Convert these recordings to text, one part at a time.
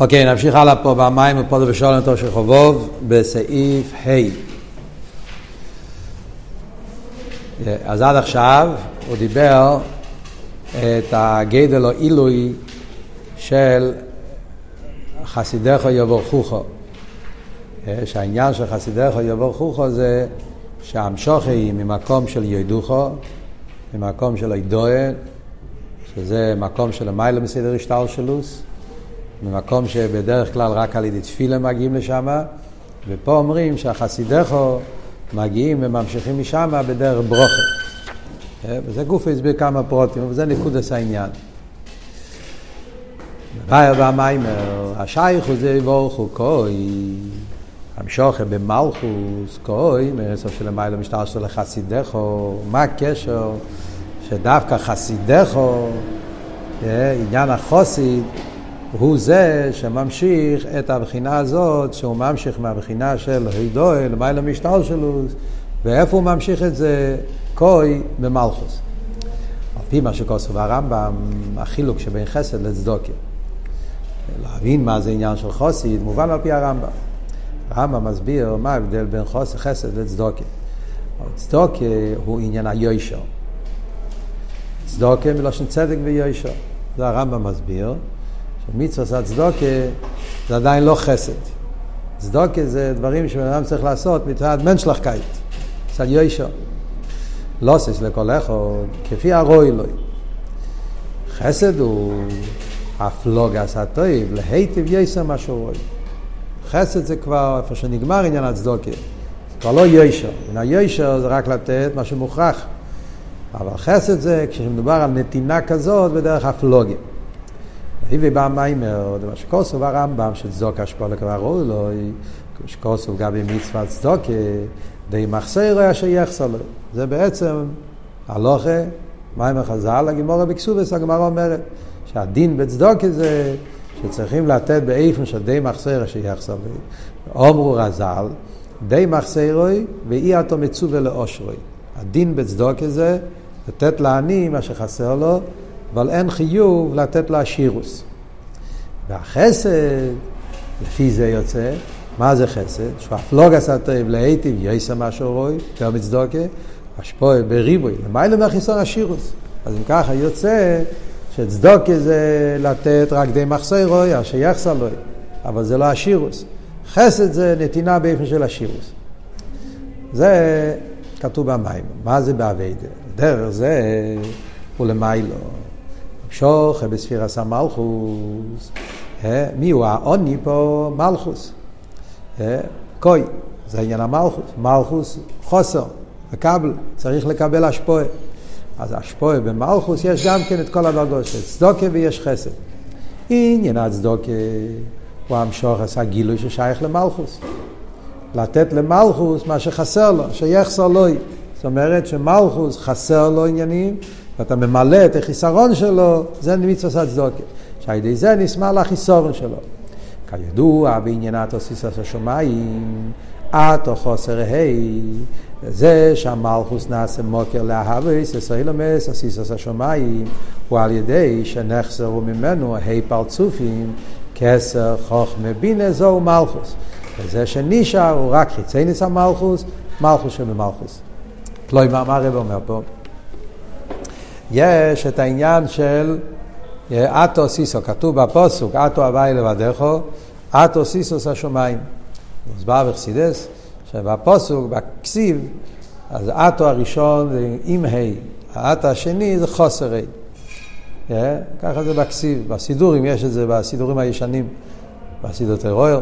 אוקיי, נמשיך הלאה פה במים ופודו בשולם תור של חובוב בסעיף ה'. אז עד עכשיו הוא דיבר את הגדל או עילוי של חסידך יבורכוכו. שהעניין של חסידך יבורכוכו זה שהמשוכי היא ממקום של ידוכו, ממקום של אידואל, שזה מקום של המילה מסדר השטלשלוס. ממקום שבדרך כלל רק על ידי תפילה מגיעים לשם, ופה אומרים שהחסידךו מגיעים וממשיכים משם בדרך ברוכה. אה, וזה גוף הסביר כמה פרוטים, וזה נקודס העניין. בייר במיימר, השייך הוא זה יבורכו כוי, המשוכה במלכוס כוי, מרסוף של המילה משטר של חסידךו, מה הקשר שדווקא חסידךו, אה, עניין החוסיד, הוא זה שממשיך את הבחינה הזאת, שהוא ממשיך מהבחינה של הידוי למעלה משטר שלו, ואיפה הוא ממשיך את זה? קוי במלכוס. על פי מה שכוסו הרמב"ם, החילוק שבין חסד לצדוקה. להבין מה זה עניין של חוסיד, מובן על פי הרמב"ם. הרמב"ם מסביר מה ההבדל בין חוסר חסד לצדוקה. צדוקה הוא עניין היושר. צדוקה מלושן צדק ויושר. זה הרמב"ם מסביר. מצווה הצדוקה זה עדיין לא חסד. צדוקה זה דברים שבן אדם צריך לעשות מצד מנשלחקייט, מצד יוישר. לא סס לכל אחד, כפי הרוי לוי. חסד הוא הפלוגס הטויב, להיטיב יסר מה שהוא רואה. חסד זה כבר איפה שנגמר עניין הצדוקה. זה כבר לא יוישר. עניין יוישר זה רק לתת מה שמוכרח. אבל חסד זה כשמדובר על נתינה כזאת בדרך הפלוגים. היבי בא מיימר, מה שכוסוב הרמב"ם, שצדוק השפעה לקרוא רואי לו, שכוסוב גם במצוות צדוקה, די מחסר אשר יחסר לו. זה בעצם הלוכה, מיימר חז"ל, הגימורה בקסובס, הגמרא אומרת, שהדין בצדוקה זה שצריכים לתת באיפן של די מחסר אשר יחסר לו. אומרו רז"ל, די מחסרוי ואי אתו מצווה לאושרוי. הדין בצדוקה זה לתת לעני מה שחסר לו, אבל אין חיוב לתת לה שירוס. והחסד, לפי זה יוצא, מה זה חסד? שהוא הפלוג עשה טוב להיטיב יסע מה רואי, יותר מצדוקה, השפוע בריבוי, למעלה מהחיסון השירוס. אז אם ככה יוצא שצדוקה זה לתת רק די מחסרוי, אשר יחסר לו, אבל זה לא השירוס. חסד זה נתינה באופן של השירוס. זה כתוב במים. מה זה באביידה? דרך זה הוא למיילו. שוחה בספירס המלכוס. מי הוא העוני פה? מלכוס. קוי, זה עניין המלכוס. מלכוס חוסר, מקבל, צריך לקבל השפועה. אז השפועה במלכוס יש גם כן את כל הדרגות של צדוקה ויש חסד. עניין הצדוקה הוא המשוך עשה גילוי ששייך למלכוס. לתת למלכוס מה שחסר לו, שיחסר לו. זאת אומרת שמלכוס חסר לו עניינים, ואתה ממלא את החיסרון שלו, זה מצווה הצדוקה. שעל ידי זה נשמע לחיסרון שלו. כידוע בעניין התוסיס השמיים, את או חוסר ה' זה שהמלכוס נעשה מוקר להוויס, ישראלומס, הסיסוס השמיים, הוא על ידי שנחסרו ממנו ה' פרצופים, כסר, חוכמה, בינה, זהו מלכוס. וזה שנשאר הוא רק חיצי ניס המלכוס, מלכוס שבמלכוס. תלוי מה הרב אומר פה. יש את העניין של אטו סיסו, כתוב בפוסוק, אטו הוואי לבדךו, אטו סיסוס השמיים. מוסבר בחסידס, שבפוסוק, בכסיב, אז אטו הראשון זה עם ה', האטו השני זה חוסר ה'. ככה זה בכסיב, בסידורים יש את זה, בסידורים הישנים, בסידור טרור.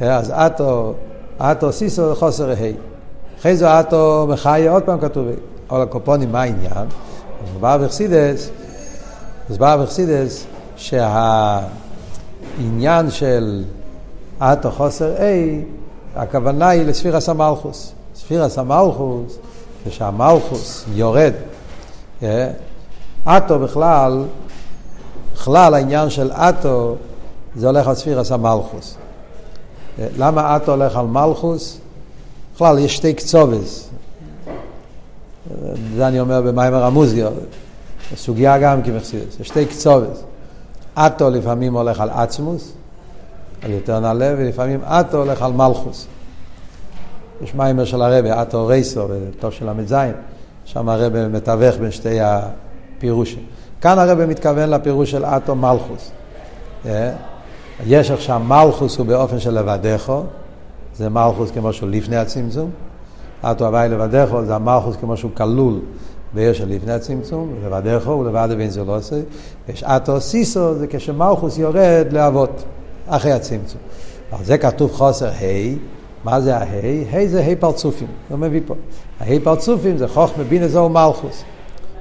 אז אטו, אטו סיסו זה חוסר ה'. אחרי זה אטו מחיה, עוד פעם כתוב, אבל הקופונים מה העניין? מוסבר בחסידס, מוסבר בחסידס שהעניין של אטו חוסר A, הכוונה היא לספירס המלכוס. ספירס המלכוס, כשהמלכוס יורד, אה, אטו בכלל, בכלל העניין של אטו זה הולך על ספירס המלכוס. אה, למה אטו הולך על מלכוס? בכלל יש שתי קצובס, זה אני אומר במיימר המוזיו, סוגיה גם כמחסידס, יש שתי קצובס. אטו לפעמים הולך על עצמוס, על יותר נעלה, ולפעמים אטו הולך על מלכוס. יש מיימר של הרבי, אטו רייסו, טוב של ל"ז, שם הרבי מתווך בין שתי הפירושים. כאן הרבי מתכוון לפירוש של אטו מלכוס. אה? יש עכשיו מלכוס הוא באופן של לבדךו, זה מלכוס כמו שהוא לפני הצמצום. אטו הוואי לבדךו זה המלכוס כמו שהוא כלול בעיר של לפני הצמצום, לבדךו ולבד בין זולוסי. יש אטו סיסו זה כשמלכוס יורד לאבות, אחרי הצמצום. על זה כתוב חוסר ה', מה זה ההי? ה' זה ה' פרצופים, לא מביא פה. הה' פרצופים זה חוכמה בין אזור מלכוס.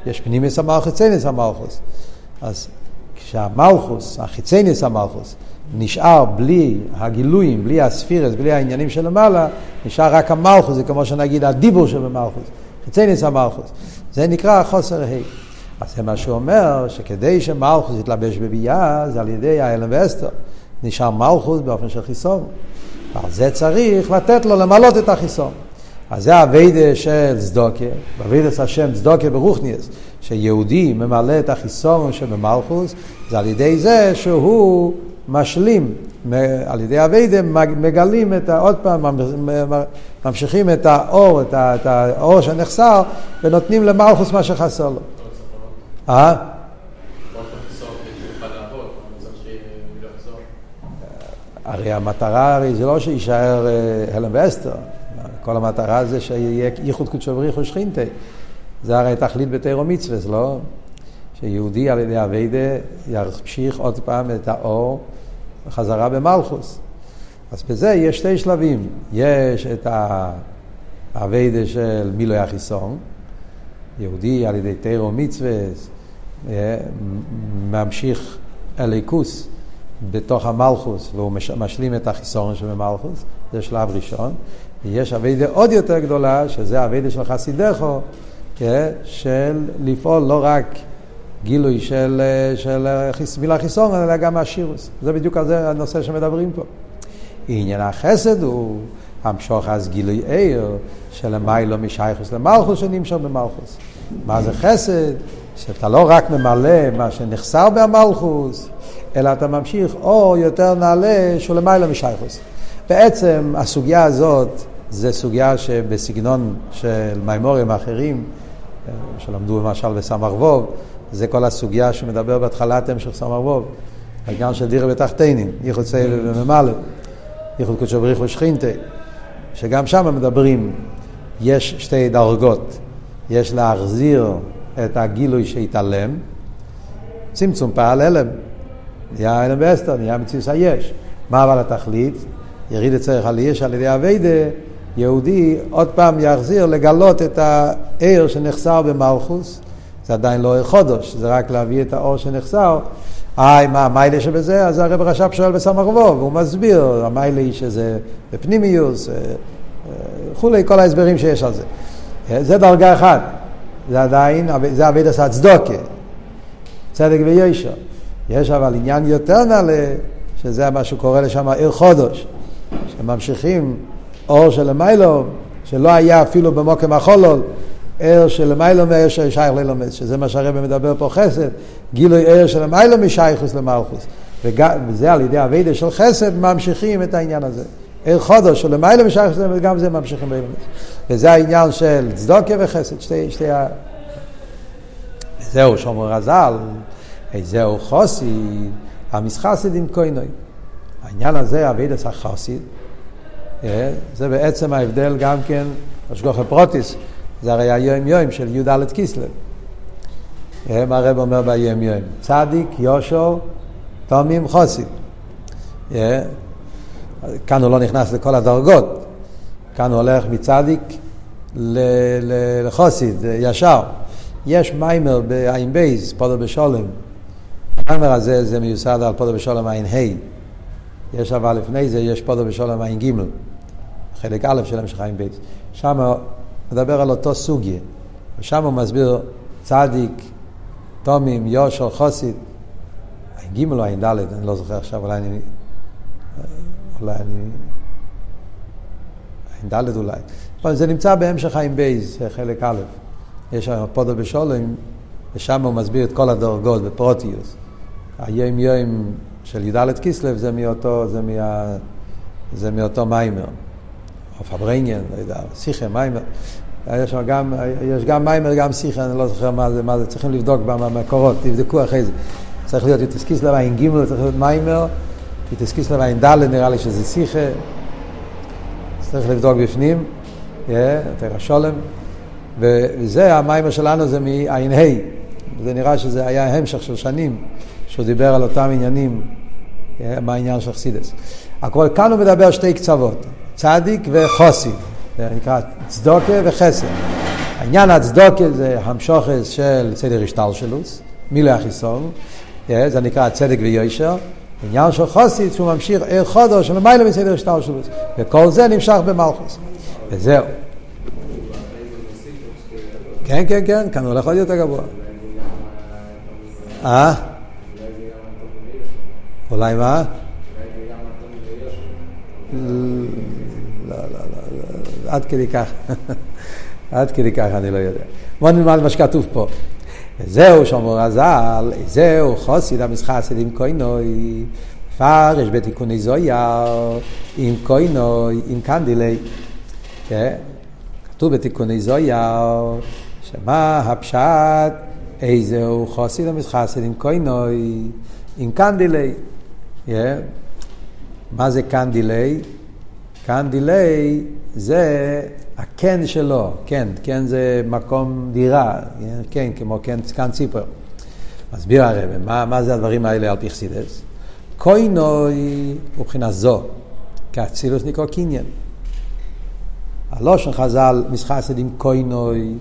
יש פנימיס המלכוס, ציניס המלכוס. אז כשהמלכוס, החיצניס המלכוס, נשאר בלי הגילויים, בלי הספירס, בלי העניינים של למעלה, נשאר רק המלכוס, זה כמו שנגיד הדיבור של המלכוס, חיצניס המלכוס. זה נקרא חוסר ה'. אז זה מה שהוא אומר, שכדי שמלכוס יתלבש בביאה, זה על ידי האלם ואסתר. נשאר מלכוס באופן של חיסון. ועל זה צריך לתת לו למלות את החיסון. אז זה הווידה של צדוקה, בווידה השם צדוקה ברוכניאס, שיהודי ממלא את החיסון שבמלכוס, זה על ידי זה שהוא משלים, על ידי הווידה מגלים את, עוד פעם, ממשיכים את האור, את האור שנחסר, ונותנים למלכוס מה שחסר לו. אה? הרי המטרה הרי זה לא שיישאר אה, הלם ואסתר, כל המטרה זה שיהיה ייחוד קודשו בריחו שכינתה. זה הרי תכלית בתירו מצווה, לא? שיהודי על ידי אביידה ימשיך עוד פעם את האור בחזרה במלכוס. אז בזה יש שתי שלבים. יש את האביידה של מילוי החיסון, יהודי על ידי תירו מצווה אה, ממשיך אליקוס. בתוך המלכוס, והוא משלים את החיסון שבמלכוס, זה שלב ראשון. ויש אביידה עוד יותר גדולה, שזה אביידה של חסידךו, כן? של לפעול לא רק גילוי של, של מילה חיסון, אלא גם השירוס. זה בדיוק על זה הנושא שמדברים פה. עניין החסד הוא המשוך אז גילוי עיר, שלמיילו משייכוס למלכוס שנמשוך במלכוס. מה זה חסד? שאתה לא רק ממלא מה שנחסר במלכוס, אלא אתה ממשיך או יותר נעלה שהוא למעלה משייכוס. בעצם הסוגיה הזאת זה סוגיה שבסגנון של מימורים אחרים, שלמדו למשל בסמ"ר ווב, זה כל הסוגיה שמדבר בהתחלת המשך סמ"ר ווב, העניין של דירה בתחתינים, ייחוד סייל וממלא, ייחוד קודשו בריחו שכינתה, שגם שם מדברים, יש שתי דרגות, יש להחזיר את הגילוי שהתעלם, צמצום פעל הלם, נהיה אלם ואסתר, נהיה מציאות היש. מה אבל התכלית? יריד אצלך על יש על ידי אביידה, יהודי עוד פעם יחזיר לגלות את העיר שנחסר במלכוס, זה עדיין לא חודש, זה רק להביא את האור שנחסר. היי, מה המיילה שבזה? אז הרב רש"פ שואל בסמ"ך ווב, והוא מסביר, המיילה היא שזה בפנימיוס, אה, אה, וכולי, כל ההסברים שיש על זה. אה, זה דרגה אחת, זה עדיין, זה אבידס הצדוקה, צדק וישר. יש אבל עניין יותר נעלה, שזה מה שקורא לשם עיר חודש, שממשיכים אור של מיילו, שלא היה אפילו במוקם החולול, ער של מיילו מעיר ששייך ללומד, שזה מה שהרבא מדבר פה חסד, גילוי ער של מיילו משייכוס למלכוס. וזה על ידי הווידה של חסד ממשיכים את העניין הזה. עיר חודש של מיילו משייכוס למלכוס, גם זה ממשיכים ללומד. וזה העניין של צדוקה וחסד, שתי, שתי ה... זהו, שומר רז"ל, זהו חוסיד, המסחסיד עם קוינוי. העניין הזה, אבידס החוסיד, אה, זה בעצם ההבדל גם כן, השגוחי פרוטיס, זה הרי היום יום של י"ד כיסלב. מה הרב אומר ביום יום? צדיק, יושו, תומים, חוסיד. אה, כאן הוא לא נכנס לכל הדרגות, כאן הוא הולך מצדיק לחסיד, ישר. יש מאמר בעין ב', פדה בשלום, המאמר הזה זה מיוסד על פדה בשלום עין ה', יש אבל לפני זה, יש פדה בשלום עין ג', חלק א' של המשך עין ב', שם מדבר על אותו סוגיה, ושם הוא מסביר צדיק, תמים, ישר, חסיד, עין ג' או עין ד', אני לא זוכר עכשיו, אולי אני... אולי אני... עין ד' אולי. זה נמצא בהמשך עין ב', חלק א', יש שם פדה בשלום, ושם הוא מסביר את כל הדרגות בפרטיות. היום יום של י"ד כסלו זה מאותו, זה, מה, זה מאותו מאמר. או פארברענגען, לא יודע, שיחה, מאמר. יש גם, יש גם מאמר, גם שיחה, אני לא זוכר מה זה, מה זה, צריכים לבדוק במקורות, תבדקו אחרי זה. צריך להיות י"ט כסלו עין ג', צריך להיות מאמר, יתס כיסלב עין ד', נראה לי שזה שיחה. צריך לבדוק בפנים, תרא שולם. וזה, המיימר שלנו זה מעין ה', זה נראה שזה היה המשך של שנים, שהוא דיבר על אותם עניינים, מה העניין של חסידס. הכל כאן הוא מדבר שתי קצוות, צדיק וחוסי, זה נקרא צדוקה וחסד. העניין הצדוקה זה המשוכס של סדר השתלשלוס, מילוי החיסון, זה נקרא צדק ויושר. עניין של חוסית שהוא ממשיך עיר חודו של מיילה מסדר השתלשלוס, וכל זה נמשך במלכוס. וזהו. כן, כן, כן, כאן הולך עוד יותר גבוה. אה? אולי מה? עד כדי כך. עד כדי כך אני לא יודע. בוא נלמד מה שכתוב פה. זהו שומר הזל, זהו חוסיד המסחסד עם קוינוי, פרש בתיקוני זויר, עם קוינוי, עם קנדילי. כתוב בתיקוני זויר, שמה הפשט, איזהו חוסיד המסחסד עם קוינוי, עם קנדילי. מה זה קנדילי? קנדילי זה הקן שלו, כן, כן זה מקום דירה, כן, כמו כן, כאן ציפר. מסביר הרב, מה, מה זה הדברים האלה על פי חסידס? קוינוי הוא מבחינה זו, כאצילוס נקרא קניין. הלושן חז"ל מסחסד עם קוינוי,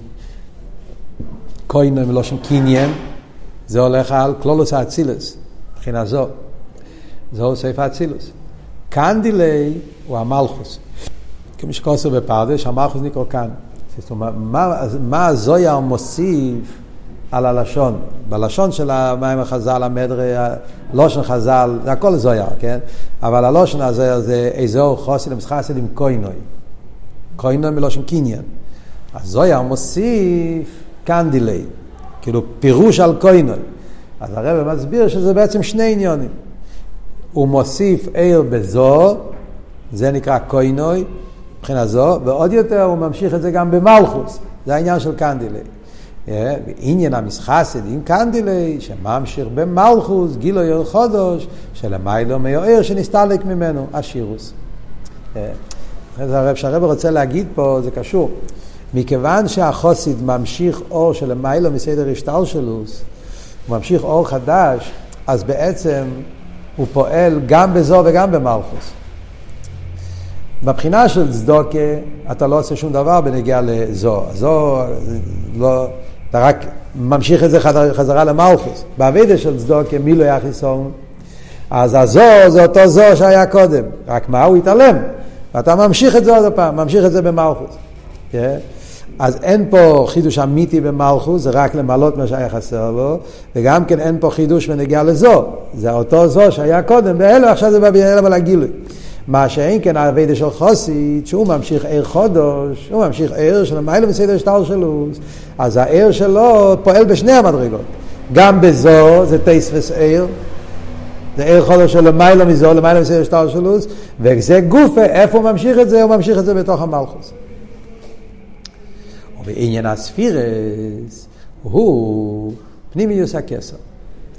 קוינוי מלושן קניין, זה הולך על קלולוס האצילוס, מבחינה זו. זהו סעיף האצילוס. קנדילי הוא המלכוס. כמי שכוסר בפרדש, המלכוס נקרא כאן. זאת אומרת, מה, מה הזויה מוסיף על הלשון? בלשון של המים החז"ל, המדרי, הלושן חז"ל, זה הכל זויה, כן? אבל הלושן הזה זה אזור למסחסן עם קוינוי. קוינוי מלושן קניין. הזויה מוסיף קנדילי, כאילו פירוש על קוינוי. אז הרב מסביר שזה בעצם שני עניונים. הוא מוסיף עיר בזו, זה נקרא קוינוי, מבחינה זו, ועוד יותר הוא ממשיך את זה גם במלכוס, זה העניין של קנדילי. עניין המסחסד עם קנדילי, שממשיך במלכוס, גילו יור חודש, שלמיילו מיוער שנסתלק ממנו, השירוס. הרב שהרב רוצה להגיד פה, זה קשור. מכיוון שהחוסיד ממשיך אור של מיילו מסדר השטלשלוס, הוא ממשיך אור חדש, אז בעצם הוא פועל גם בזו וגם במלכוס. בבחינה של צדוקה, אתה לא עושה שום דבר בנגיעה לזו. זו, לא, אתה רק ממשיך את זה חזרה למלכוס. באבידה של צדוקה, מי לא יחיסון? אז הזו זה אותו זו שהיה קודם, רק מה הוא התעלם. ואתה ממשיך את זה עוד פעם, ממשיך את זה במלכוס. כן? אז אין פה חידוש אמיתי במלכוס, זה רק למלות מה שהיה חסר לו, וגם כן אין פה חידוש בנגיעה לזו. זה אותו זו שהיה קודם באלו, עכשיו זה בא באלו על הגילוי. מה שאין כן האבדה של חוסית, שהוא ממשיך עיר חודש, הוא ממשיך עיר של מיילה בסדר שטר שלו, אז העיר שלו פועל בשני המדרגות. גם בזו זה טייס עיר, זה עיר חודש של למיילה מזו, למיילה בסדר שטר שלו, וזה גופה, איפה הוא ממשיך את זה? הוא ממשיך את זה בתוך המלכוס. ובעניין הספירס הוא פנימיוס הכסר.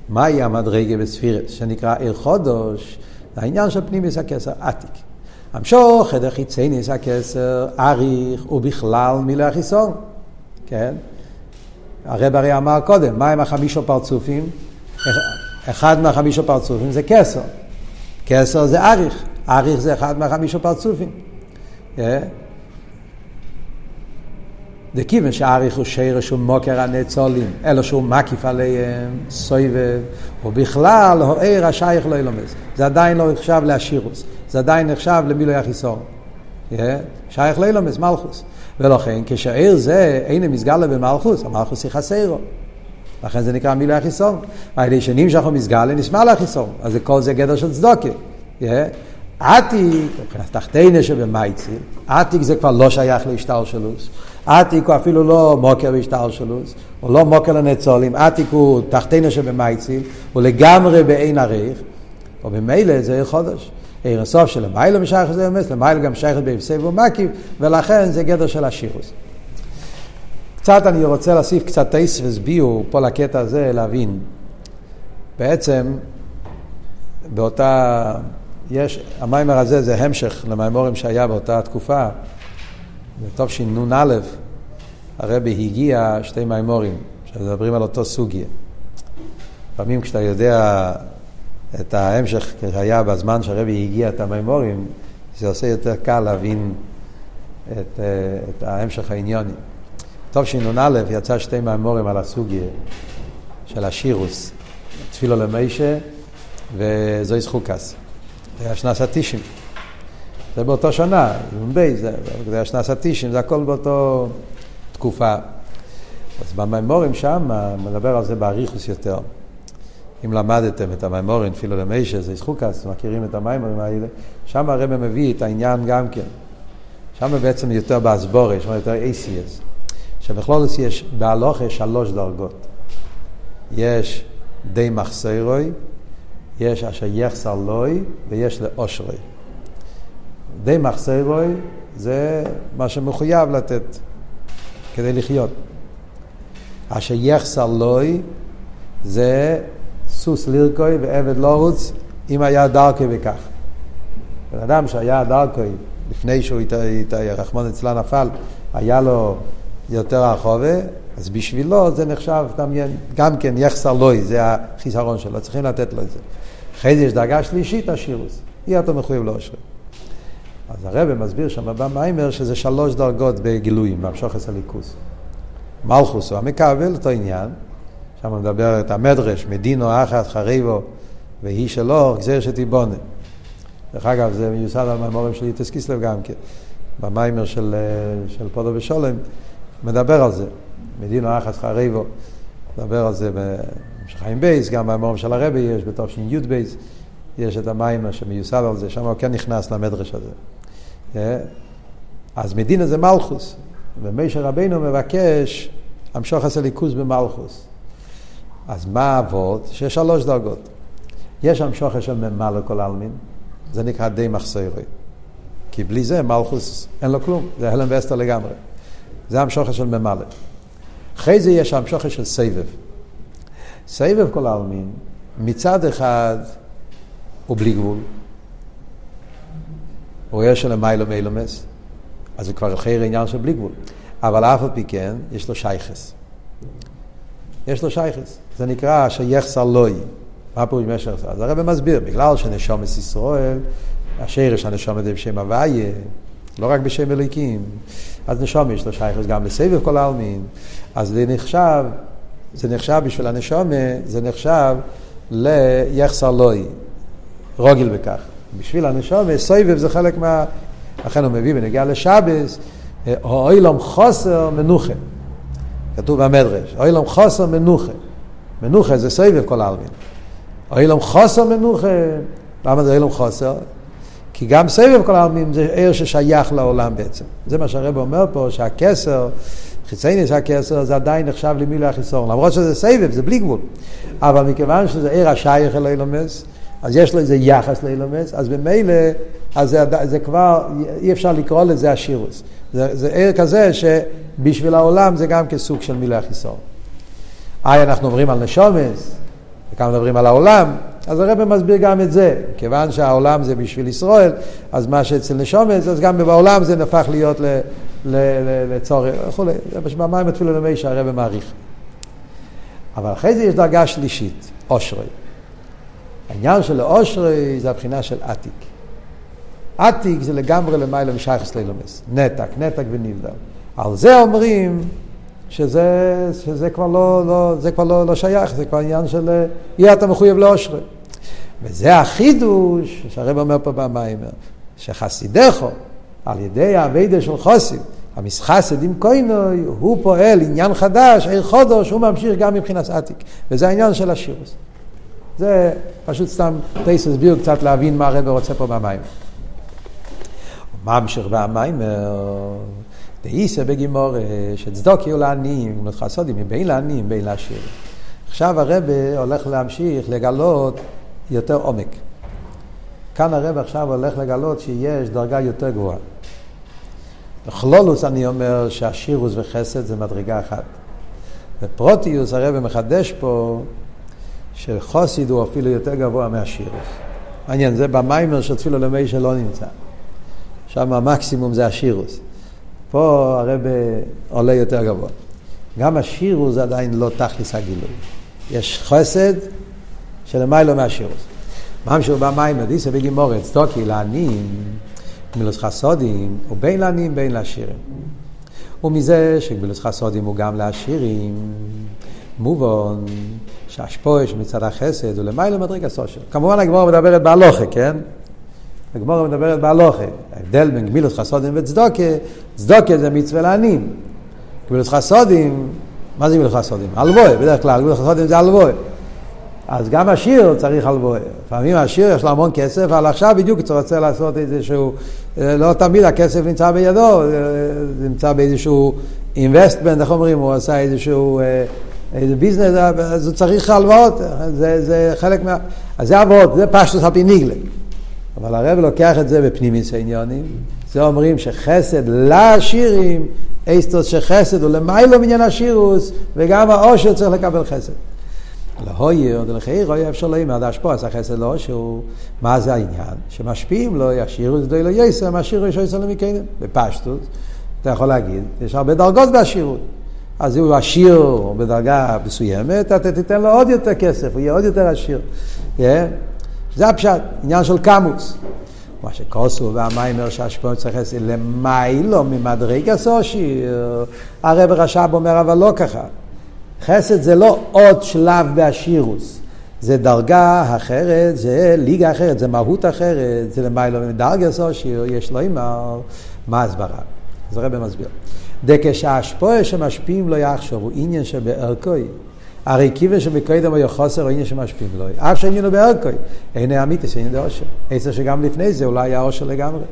מהי המדרגה בספירס שנקרא עיר חודש? העניין של פנימיוס הכסר עתיק. המשוך חדר חיצייניס הכסר אריך ובכלל מילא החיסון. כן? הרב הרי אמר קודם, מה עם החמישו פרצופים? אחד מהחמישו פרצופים זה כסר. כסר זה אריך. אריך זה אחד מהחמישו פרצופים. כן? דכיוון שאריך הוא שרש ומוקר הנצולים, אלא שהוא מקיף עליהם, סויבב, ובכלל הוער השייך לא ילומס. זה עדיין לא נחשב לאשירוס, זה עדיין נחשב למילוי החיסון. Yeah, שייך לא ילומס, מלכוס. ולכן כשעיר זה אין מסגלה במלכוס, המלכוס היא חסרו. לכן זה נקרא מילוי החיסון. על ידי שנמשך מסגלה נשמע לחיסון. אז כל זה גדר של צדוקה. עתיק, מבחינת תחתינה שבמייציל, עתיק זה כבר לא שייך להשתלשלוס. עתיק הוא אפילו לא מוקר בהשתלשלוס, הוא לא מוקר לנצולים, עתיק הוא תחתינו שבמייציל, הוא לגמרי בעין עריך, או במילא זה עיר חודש. עיר הסוף של המיילה משייך לזה אמס, למיילה גם שייכת באבסי ומקיף, ולכן זה גדר של השירוס. קצת אני רוצה להוסיף קצת טייס וסביעו פה לקטע הזה, להבין. בעצם, באותה, יש, המיימר הזה זה המשך למיימורים שהיה באותה תקופה, טוב שנ"א, הרבי הגיע שתי מיימורים, שמדברים על אותו סוגיה. לפעמים כשאתה יודע את ההמשך שהיה בזמן שהרבי הגיע את המימורים, זה עושה יותר קל להבין את, אה, את ההמשך העניונים. טוב שנ"א יצא שתי מימורים על הסוגיה של השירוס, תפילו למיישה וזויס חוקס. זה היה שנת התשעים. זה באותו שנה, זה, היה שנת התשעים, זה הכל באותו תקופה. אז במימורים שם מדבר על זה באריכוס יותר. אם למדתם את המימורים, אפילו למיישה, זה ישחוקס, מכירים את המימורים האלה, שם הרב מביא את העניין גם כן. שם בעצם יותר באסבורש, יש יותר ACS. שבכלולוס יש, בהלוך יש שלוש דרגות. יש די מחסרוי, יש אשר יחסר לוי ויש לאושרוי. די מחסרוי זה מה שמחויב לתת כדי לחיות. אשר יחסר לוי זה סוס לירקוי ועבד לא רוץ אם היה דרכי וכך. בן אדם שהיה דרכוי לפני שהוא, רחמון אצלה נפל, היה לו יותר החובה, אז בשבילו זה נחשב גם כן יחסר לוי, זה החיסרון שלו, צריכים לתת לו את זה. אחרי זה יש דרגה שלישית, השירוס. יהיה אותו מחויב לאושרי. אז הרב מסביר שם במיימר שזה שלוש דרגות בגילויים, בהמשוכס הליכוס. מלכות הוא המקבל, אותו עניין, שם מדבר את המדרש, מדינה אחת חרבה והיא שלו, גזר שתיבנה. דרך אגב, זה מיוסד על מאמרים של י"ט כסלו גם כן, במאמר של, אה, של פדה בשלום, מדבר על זה. מדינה אחת חרבה, מדבר על זה בחלק ב', גם במאמרים של הרבי יש, בתשי"ב, יש את המאמר שמיוסד על זה, שם הוא כן נכנס למדרש הזה. אה? אז מדינה זה מלכוס, ומשה רבינו מבקש המשוך עשה ליכוז במלכוס. אז מה האבות? שיש שלוש דרגות. יש המשוכר של ממה לכל עלמין, זה נקרא די מחסרי. כי בלי זה מלכוס אין לו כלום, זה הלם ואסתר לגמרי. זה המשוכר של ממלא. אחרי זה יש המשוכר של סבב. סבב כל העלמין, מצד אחד הוא בלי גבול. הוא רואה שלמיילו מילומס, אז זה כבר אחרי עניין של בלי גבול. אבל אף על פי כן, יש לו שייכס. יש לו שייכס. זה נקרא שיחסר לוי. מה פירוש משך זה? אז הרב מסביר, בגלל שנשומת ישראל, השרש הנשומת זה בשם הוויה, לא רק בשם אלוקים, אז נשומת יש לו שייכס גם לסבב כל העלמין, אז זה נחשב, זה נחשב בשביל הנשומת, זה נחשב ליחסר לוי, רוגל בכך. בשביל הנשומת, סבב זה חלק מה... לכן הוא מביא בנגיע לשבס, אוילום חוסר מנוחה. כתוב במדרש, אוילום חוסר מנוחה. מנוחה זה סבב כל העלמין. אילום חוסר מנוחה, למה זה אילום חוסר? כי גם סבב כל העלמין זה עיר ששייך לעולם בעצם. זה מה שהרב אומר פה, שהכסר, חיצייני שהכסר, זה עדיין נחשב למילוי החיסון. למרות שזה סבב, זה בלי גבול. אבל מכיוון שזה עיר השייך אל אילומס, אז יש לו איזה יחס לאילומס, אז במילא, אז זה, זה כבר, אי אפשר לקרוא לזה השירוס. זה, זה עיר כזה שבשביל העולם זה גם כסוג של מילוי החיסון. היי, אנחנו אומרים על נשומס, וכאן מדברים על העולם, אז הרב מסביר גם את זה. כיוון שהעולם זה בשביל ישראל, אז מה שאצל נשומס, אז גם בעולם זה נהפך להיות לצורך וכולי. זה במים אפילו למי שהרב מעריך. אבל אחרי זה יש דרגה שלישית, אושרי. העניין של אושרי זה הבחינה של עתיק. עתיק זה לגמרי למעלה משייכס לילומס. נתק, נתק ונבדל. על זה אומרים שזה, שזה כבר, לא, לא, זה כבר לא, לא שייך, זה כבר עניין של אה, יהיה אתה מחויב לאושרי. וזה החידוש שהרב אומר פה במיימר, שחסידךו, על ידי האביידה של חוסים, המסחסד עם קוינוי, הוא פועל עניין חדש, עיר חודש, הוא ממשיך גם מבחינת עתיק. וזה העניין של השירוס. זה פשוט סתם טייס הסביר קצת להבין מה הרב רוצה פה במיימר. ממשיך במיימר, דאיסא בגימור שצדוקי הוא לעניים, חסודים, מבין לעניים, בין לעשירים. עכשיו הרב הולך להמשיך לגלות יותר עומק. כאן הרב עכשיו הולך לגלות שיש דרגה יותר גבוהה. בכלולוס אני אומר שהשירוס וחסד זה מדרגה אחת. בפרוטיוס הרב מחדש פה שחוסיד הוא אפילו יותר גבוה מהשירוס. מעניין, זה במיימר של תפילו למי שלא נמצא. שם המקסימום זה השירוס. פה הרב עולה יותר גבוה. גם השירוס עדיין לא תכלס הגילוי. יש חסד שלמיילו מהשירוס. ממשיך במיימר, דיסא בגימורת, סטוקי לעניים, גמילוס חסודים, ובין לעניים בין לעשירים. ומזה שגמילוס חסודים הוא גם לעשירים, מובן שהשפוש מצד החסד הוא למיילו מדרגה סושר. כמובן הגמורה מדברת בהלוכה, כן? הגמורה מדברת בהלוכה. ההבדל בין גמילוס חסודים וצדוקה, צדוקה זה מצווה לעניים. גמילות חסדים, מה זה גמילות חסדים? הלוואה, בדרך כלל גמילות חסדים זה הלוואה. אז גם עשיר צריך הלוואה. לפעמים עשיר יש לו המון כסף, אבל עכשיו בדיוק הוא רוצה לעשות איזשהו, לא תמיד הכסף נמצא בידו, זה נמצא באיזשהו investment, איך אומרים, הוא עשה איזשהו, איזה business, אז הוא צריך הלוואות, זה, זה חלק מה... אז זה אבות, זה פשטות על פי נגלה. אבל הרב לוקח את זה בפנימיות העניינים, זה אומרים שחסד לעשירים, אסטוס שחסד הוא למיילו מעניין השירוס, וגם העושר צריך לקבל חסד. להויר, דלחיר, אוי אפשר לא ימד השפוע, זה חסד לא שהוא, מה זה העניין? שמשפיעים לו, ישירו את דוילו יסר, משאירו יש יסר למקדם, בפשטות, אתה יכול להגיד, יש הרבה דרגות בעשירות. אז הוא עשיר בדרגה מסוימת, אתה תיתן לו עוד יותר כסף, הוא יהיה עוד יותר עשיר. Yeah. זה הפשט, עניין של קמוס. מה שכוסו והמיימר שהשפעות צריך לעשות למיילו ממדרגה סושיר, הרב רש"ב אומר אבל לא ככה. חסד זה לא עוד שלב באשירוס, זה דרגה אחרת, זה ליגה אחרת, זה מהות אחרת, זה למיילו מדרגה סושיר, יש לו אימר, מה הסברה? אז הרב מסביר. דכשהשפועה שמשפיעים לא יחשוב, הוא עניין שבערכוי. הרי כיוון שבקודם היה חוסר עניין שמשפיעים לו. אף שעניינו בערכוי. אין האמיתיס, עניין דאושר. עצר שגם לפני זה אולי היה אושר לגמרי.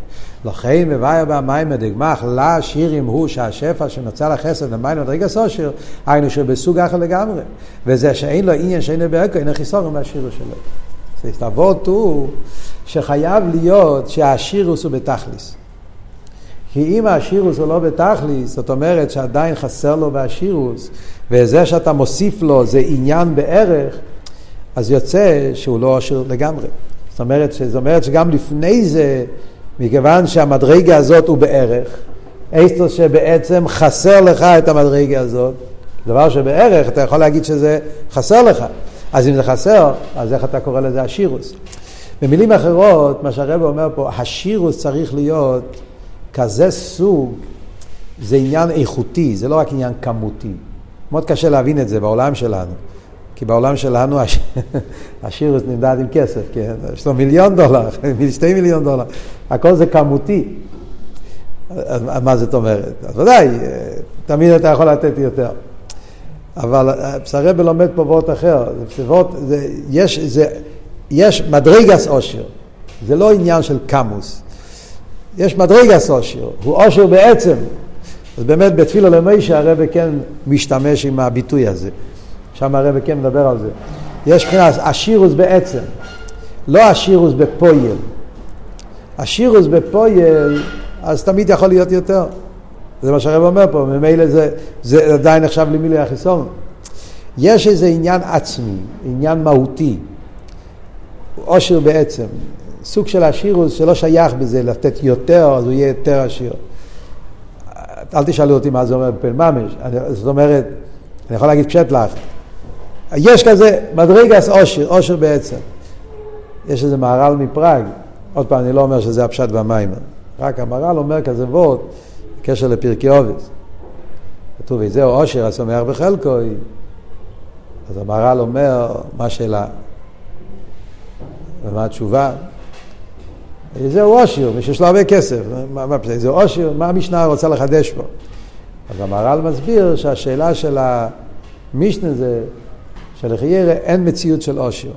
לכן מבאיה במים הדגמח לשירים הוא שהשפע שנוצר לחסד למים מדרגה סושר, היינו שבסוג אחר לגמרי. וזה שאין לו עניין שאין בערכוי, אין חיסור מהשירו שלו. אז אבות הוא שחייב להיות שהשירוס הוא בתכליס. כי אם השירוס הוא לא בתכליס, זאת אומרת שעדיין חסר לו בהשירוס, וזה שאתה מוסיף לו זה עניין בערך, אז יוצא שהוא לא עשיר לגמרי. זאת אומרת, זאת אומרת שגם לפני זה, מכיוון שהמדרגה הזאת הוא בערך, אסטוס שבעצם חסר לך את המדרגה הזאת, דבר שבערך אתה יכול להגיד שזה חסר לך. אז אם זה חסר, אז איך אתה קורא לזה השירוס? במילים אחרות, מה שהרב אומר פה, השירוס צריך להיות כזה סוג, זה עניין איכותי, זה לא רק עניין כמותי. מאוד קשה להבין את זה בעולם שלנו. כי בעולם שלנו השירוס נמדד עם כסף, כן? יש לו מיליון דולר, שתי מיליון דולר, הכל זה כמותי. מה זאת אומרת? אז ודאי, תמיד אתה יכול לתת יותר. אבל פסרבל לומד פה וורט אחר, וורט, זה, יש, זה, יש מדרגס עושר, זה לא עניין של כמוס. יש מדרגס עושר, הוא עושר בעצם. אז באמת בתפילה למיישה הרב כן משתמש עם הביטוי הזה. שם הרב כן מדבר על זה. יש מבחינת השירוס בעצם, לא השירוס בפויל. השירוס בפויל, אז תמיד יכול להיות יותר. זה מה שהרב אומר פה, ממילא זה, זה עדיין נחשב למילי החיסון. יש איזה עניין עצמי, עניין מהותי, עושר בעצם, סוג של השירוס שלא שייך בזה לתת יותר, אז הוא יהיה יותר עשיר. אל תשאלו אותי מה זה אומר בפן ממש, זאת אומרת, אני יכול להגיד פשט לך, יש כזה מדרגס עושר, עושר בעצם. יש איזה מהר"ל מפראג, עוד פעם, אני לא אומר שזה הפשט במים, רק המהר"ל אומר כזה וורד, בקשר לפרקי עובס. כתוב, וזהו עושר השמח בחלקו, אז המהר"ל אומר, מה השאלה? ומה התשובה? זהו עושר, מי שיש לו הרבה כסף. מה, מה, זה עושר, מה המשנה רוצה לחדש פה? אז המהר"ל מסביר שהשאלה של המשנה זה שלחיירה אין מציאות של עושר.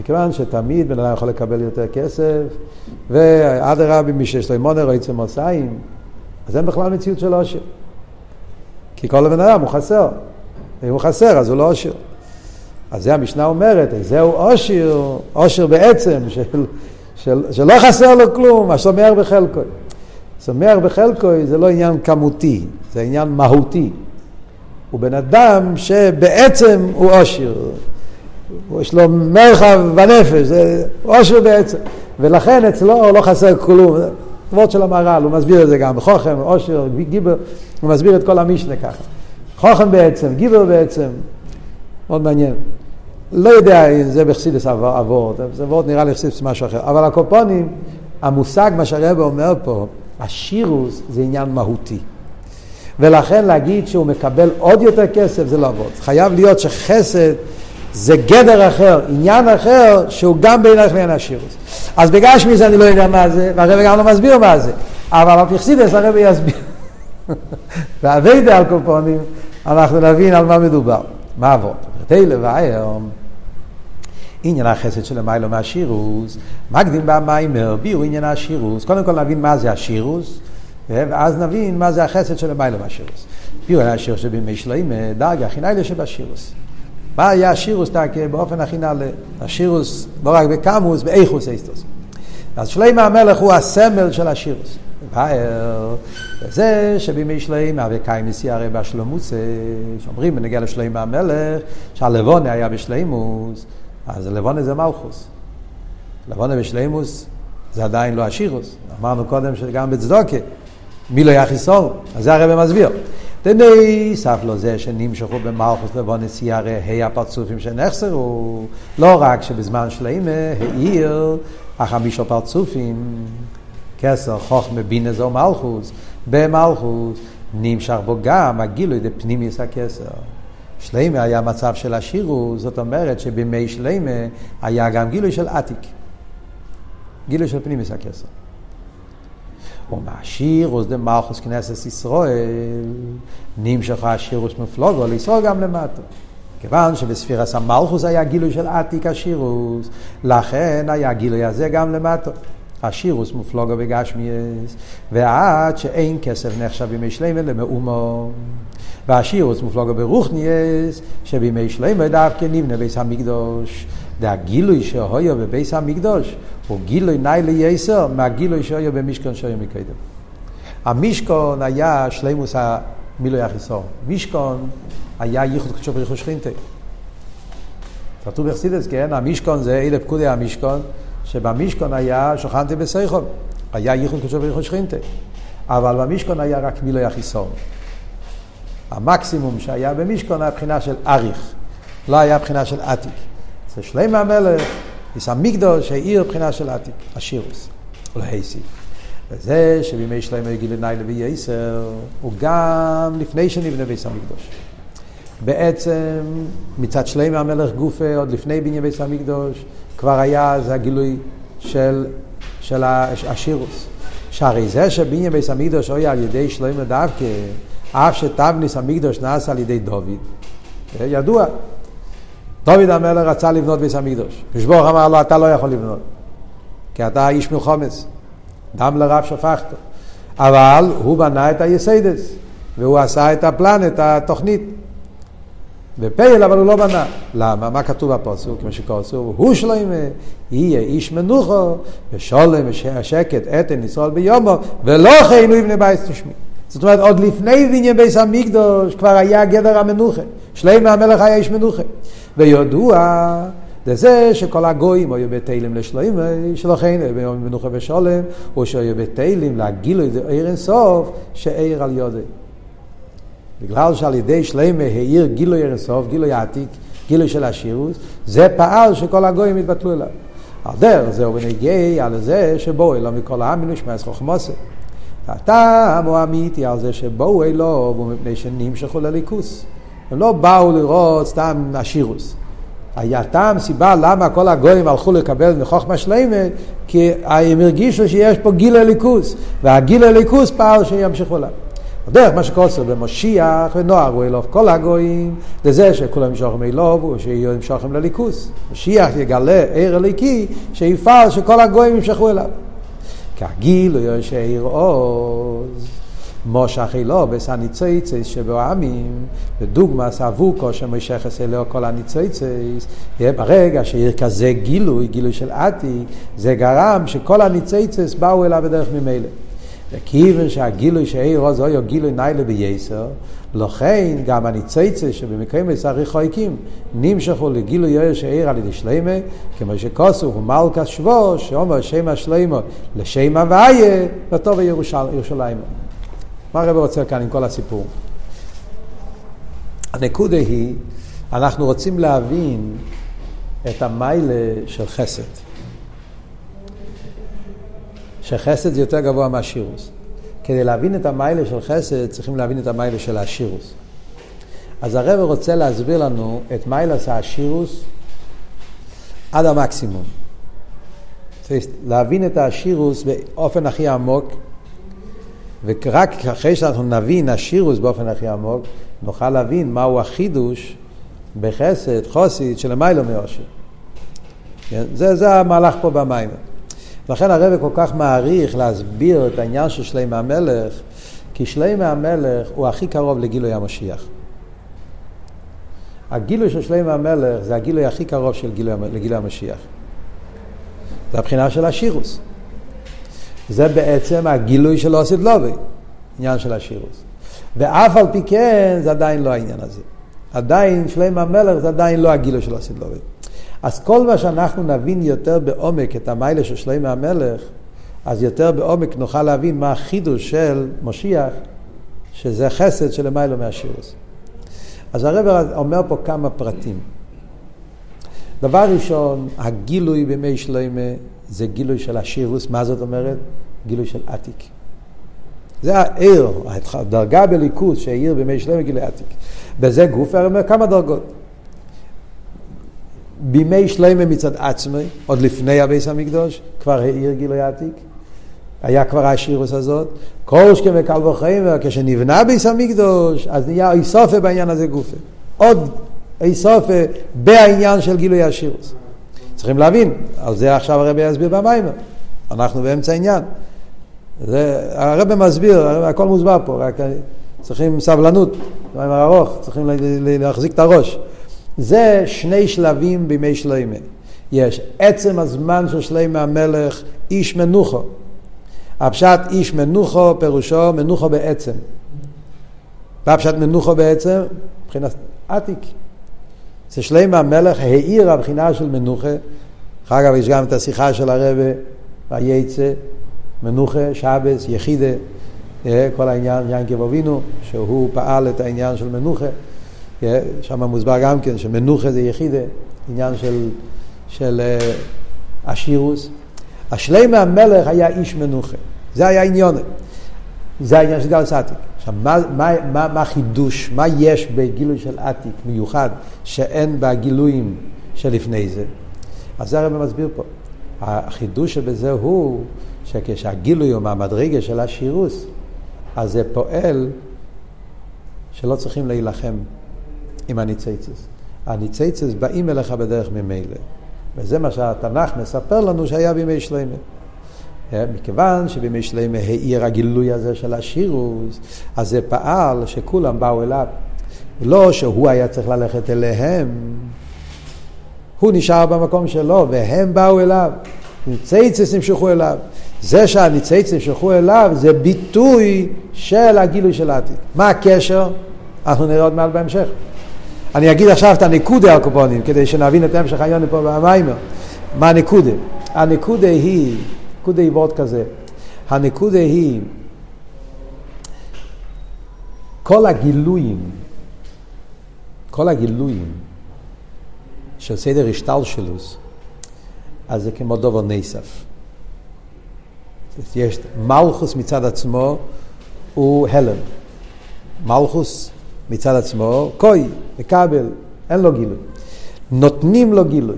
מכיוון שתמיד בן אדם יכול לקבל יותר כסף, ואדרבה, מי שיש לו אימונר או עצם מוסיים, אז אין בכלל מציאות של עושר. כי כל הבן אדם הוא חסר. אם הוא חסר, אז הוא לא עושר. אז זה המשנה אומרת, זהו עושר, עושר בעצם, של, של, שלא חסר לו כלום, השומר בחלקו. שומר בחלקו זה לא עניין כמותי, זה עניין מהותי. הוא בן אדם שבעצם הוא עושר. יש לו מרחב בנפש, זה עושר בעצם. ולכן אצלו לא חסר כלום. כבוד של המהר"ל, הוא מסביר את זה גם בחוכם, עושר, גיבר, הוא מסביר את כל המשנה ככה. חוכם בעצם, גיבר בעצם, מאוד מעניין. לא יודע אם זה בחסידס עבור, זה עבור נראה לי בחסידס משהו אחר, אבל הקופונים, המושג, מה שהרבא אומר פה, השירוס זה עניין מהותי. ולכן להגיד שהוא מקבל עוד יותר כסף זה לא עבוד. חייב להיות שחסד זה גדר אחר, עניין אחר, שהוא גם בעיניך לעניין השירוס. אז בגשמי זה אני לא יודע מה זה, והרבא גם לא מסביר מה זה, אבל בפרסידס הרבא יסביר. והאביידה על קופונים, אנחנו נבין על מה מדובר. מה עבוד? כדי לבאר עניין החסד של המיילו מהשירוס, מקדים במיימר, ביאו עניין השירוס, קודם כל נבין מה זה השירוס, ואז נבין מה זה החסד של המיילו מהשירוס. ביאו עניין השירוס שבימי שלעים, דרגה הכי נעלה שבשירוס. מה היה השירוס תקה באופן הכי נעלה? השירוס לא רק בקמוס, באיכוס איסטוס. אז שלמה המלך הוא הסמל של השירוס. והער, זה שבימי שלמה וקיימסי הרי בשלמוס, שאומרים בנגיע לשלמה המלך, שהלבונה היה בשלימוס, אז לבונה זה מלכוס. לבונה בשלימוס זה עדיין לא השירוס. אמרנו קודם שגם בצדוקה, מי לא יחיסור? אז זה הרב מסביר. דני סף לו זה שנמשכו במלכוס לבונס ירא ה' הפרצופים שנחסרו, לא רק שבזמן שלמה העיר החמישו פרצופים, כסר, חוכמה, בינה זו מלכוס, במלכוס נמשך בו גם הגילוי דפנימיוס הכסר. שלמה היה מצב של השירו, זאת אומרת שבימי שלמה היה גם גילוי של עתיק. גילוי של פנימיוס הכסר. ומהשירוס דמלכוס כנסת ישראל נמשך השירוס מפלוגו לישראל גם למטה. כיוון שבספירס המלכוס היה גילוי של עתיק השירוס, לכן היה גילוי הזה גם למטה. השירוס מופלוגו בגשמיאס, ועד שאין כסף נחשב בימי שלמה למאומו. והשירוס מופלוגו ברוכניאס, שבימי שלמה דווקא נבנה ביס המקדוש. והגילוי שהויו בביס המקדוש הוא גילוי נאי לייסר מהגילוי שהויו במשכון שהויו מקדם. המשכון היה שלימוס המילוי החיסור. משכון היה ייחוד קדשו בריחו שכינתה. כתוב בחסידס, כן? המשכון זה אלה פקודי המשכון, שבמשכון היה שוכנתי בסייכון. היה ייחוד קדשו בריחו שכינתה. אבל במשכון היה רק מילוי החיסור. המקסימום שהיה במשכון היה בחינה של אריך, לא היה בחינה של עתיק. אצל שלמה המלך, יש המקדוש העיר בחינה של עתיק, השירוס, ולהייסיף. וזה שבימי שלמה הגיל עיני לוי יסר, הוא גם לפני שנבנה ביס המקדוש. בעצם מצד שלמה המלך גופה, עוד לפני בניין ביס המקדוש, כבר היה זה הגילוי של, של השירוס. שהרי זה שבניין ביס המקדוש היה על ידי שלמה דווקא, אף שתבניס המקדוש נעשה על ידי דוד, ידוע. דוד המלך רצה לבנות ביס המקדוש. כשברוך אמר לו, אתה לא יכול לבנות, כי אתה איש מלחומס, דם לרב שפכת. אבל הוא בנה את היסיידס, והוא עשה את הפלן, את התוכנית. בפייל, אבל הוא לא בנה. למה? מה כתוב בפוסוק? כמו שכתוב, הוא שלוימה, יהיה איש מנוחו, ושולם השקט, אתן ישראל ביומו, ולא הוא יבנה בייס תשמי. זאת אומרת, עוד לפני בניין ביס המקדוש כבר היה גדר המנוחה. שלמה המלך היה איש מנוחה. וידוע לזה שכל הגויים היו בתהילים לשלוימה, שלכן ביום מנוחה ושולם, או שהיו בתהילים להגילו את עיר אינסוף, שעיר על יודי. בגלל שעל ידי שלמה העיר גילוי אינסוף, גילוי עתיק, גילוי של השירוס, זה פעל שכל הגויים התבטלו אליו. על דרך זהו ונגיע על זה שבואו אלו מכל העם מנושמע חוכמוסה. הטעם הוא אמיתי על זה שבואו אלו ומפני שנמשכו לליכוס. הם לא באו לראות סתם השירוס. היה טעם סיבה למה כל הגויים הלכו לקבל מחוכמה שלמה, כי הם הרגישו שיש פה גיל הליכוס, והגיל הליכוס פעל שימשכו לה. הדרך מה שקוסר במשיח ונוער הוא אלוף כל הגויים, לזה שכולם ימשוכם אלוב ושיהיו ימשוכם לליכוס. משיח יגלה עיר הליקי שיפעל שכל הגויים ימשכו אליו. כגיל הוא יושב עיר עוז. מושך אילובס הניצייצס שבעמים, בדוגמא סבוקו שמושכס אליה כל הניצייצס, ברגע שיהיה כזה גילוי, גילוי של עתיק, זה גרם שכל הניצייצס באו אליו בדרך ממילא. וכיוון שהגילוי שאיר עוז אויו גילוי ניילה בייסר, לכן גם הניצייצה שבמקרים מסריך חויקים נמשכו לגילוי יאיר שאיר על ידי שלמה, כמו שכוסו ומלכה שבו, שאומר שם השלמה לשם הוויה, וטוב ירושלים. מה הרב רוצה כאן עם כל הסיפור? הנקודה היא, אנחנו רוצים להבין את המיילה של חסד. שחסד זה יותר גבוה מהשירוס. כדי להבין את המיילה של חסד, צריכים להבין את המיילה של השירוס. אז הרב רוצה להסביר לנו את מיילס השירוס עד המקסימום. להבין את השירוס באופן הכי עמוק, ורק אחרי שאנחנו נבין השירוס באופן הכי עמוק, נוכל להבין מהו החידוש בחסד, חוסית, של המיילו מאושר. זה, זה המהלך פה במים. לכן הרב כל כך מעריך להסביר את העניין של שלמה המלך, כי שלמה המלך הוא הכי קרוב לגילוי המשיח. הגילוי של שלמה המלך זה הגילוי הכי קרוב של גילוי, לגילוי המשיח. זה הבחינה של השירוס. זה בעצם הגילוי של אוסיד לובי, עניין של השירוס. ואף על פי כן זה עדיין לא העניין הזה. עדיין שלמה המלך זה עדיין לא הגילוי של אוסיד לובי. אז כל מה שאנחנו נבין יותר בעומק את המיילה של שלמה המלך, אז יותר בעומק נוכל להבין מה החידוש של משיח, שזה חסד של מיילו מהשירוס. אז הרב אומר פה כמה פרטים. דבר ראשון, הגילוי בימי שלמה זה גילוי של השירוס, מה זאת אומרת? גילוי של עתיק. זה העיר, הדרגה בליכוז שהעיר בימי שלמה גילוי עתיק. בזה גוף, אומר כמה דרגות. בימי שלמה מצד עצמי, עוד לפני הביס המקדוש, כבר העיר גילוי עתיק. היה כבר השירוס הזאת. קורשכם וקל וחיים, כשנבנה ביס המקדוש, אז נהיה איסופה בעניין הזה גופה. עוד איסופה בעניין של גילוי השירוס. צריכים להבין, על זה עכשיו הרבי יסביר במיימר. אנחנו באמצע העניין. הרבי מסביר, הרבי, הכל מוסבר פה, רק צריכים סבלנות, מיימר ארוך, צריכים להחזיק את הראש. זה שני שלבים בימי שלמה. יש עצם הזמן של שלמה המלך, איש מנוחו. הפשט איש מנוחו פירושו מנוחו בעצם. והפשט מנוחו בעצם, מבחינת עתיק. זה שלמה המלך העיר הבחינה של מנוחה. אחר כך יש גם את השיחה של הרבה וייצא, מנוחה, שבס, יחידה, אה, כל העניין, ינקב אבינו, שהוא פעל את העניין של מנוחה. שם מוסבר גם כן שמנוחה זה יחידה, עניין של, של uh, השירוס. השלמה המלך היה איש מנוחה, זה היה עניון. זה העניין של גלס עתיק. עכשיו, מה, מה, מה, מה החידוש, מה יש בגילוי של עתיק מיוחד שאין בגילויים שלפני זה? אז זה הרב מסביר פה. החידוש שבזה הוא שכשהגילוי הוא מהמדרגה של השירוס, אז זה פועל שלא צריכים להילחם עם הניציצס. הניציצס באים אליך בדרך ממילא. וזה מה שהתנ"ך מספר לנו שהיה בימי שלמה. אה, מכיוון שבימי שלמה העיר הגילוי הזה של השירוס, אז זה פעל שכולם באו אליו. לא שהוא היה צריך ללכת אליהם, הוא נשאר במקום שלו, והם באו אליו. ניציצס נמשכו אליו. זה שהניציצס נמשכו אליו זה ביטוי של הגילוי של העתיד. מה הקשר? אנחנו נראה עוד מעט בהמשך. אני אגיד עכשיו את הנקודה הקופונים, כדי שנבין את המשך העניין פה במיימר. מה הנקודה? הנקודה היא, נקודה היא ועוד כזה. הנקודה היא, כל הגילויים, כל הגילויים של סדר השטלשלוס, אז זה כמו דובר נסף. יש מלכוס מצד עצמו הוא הלם. מלכוס מצד עצמו, כוי, מקבל, אין לו גילוי. נותנים לו גילוי.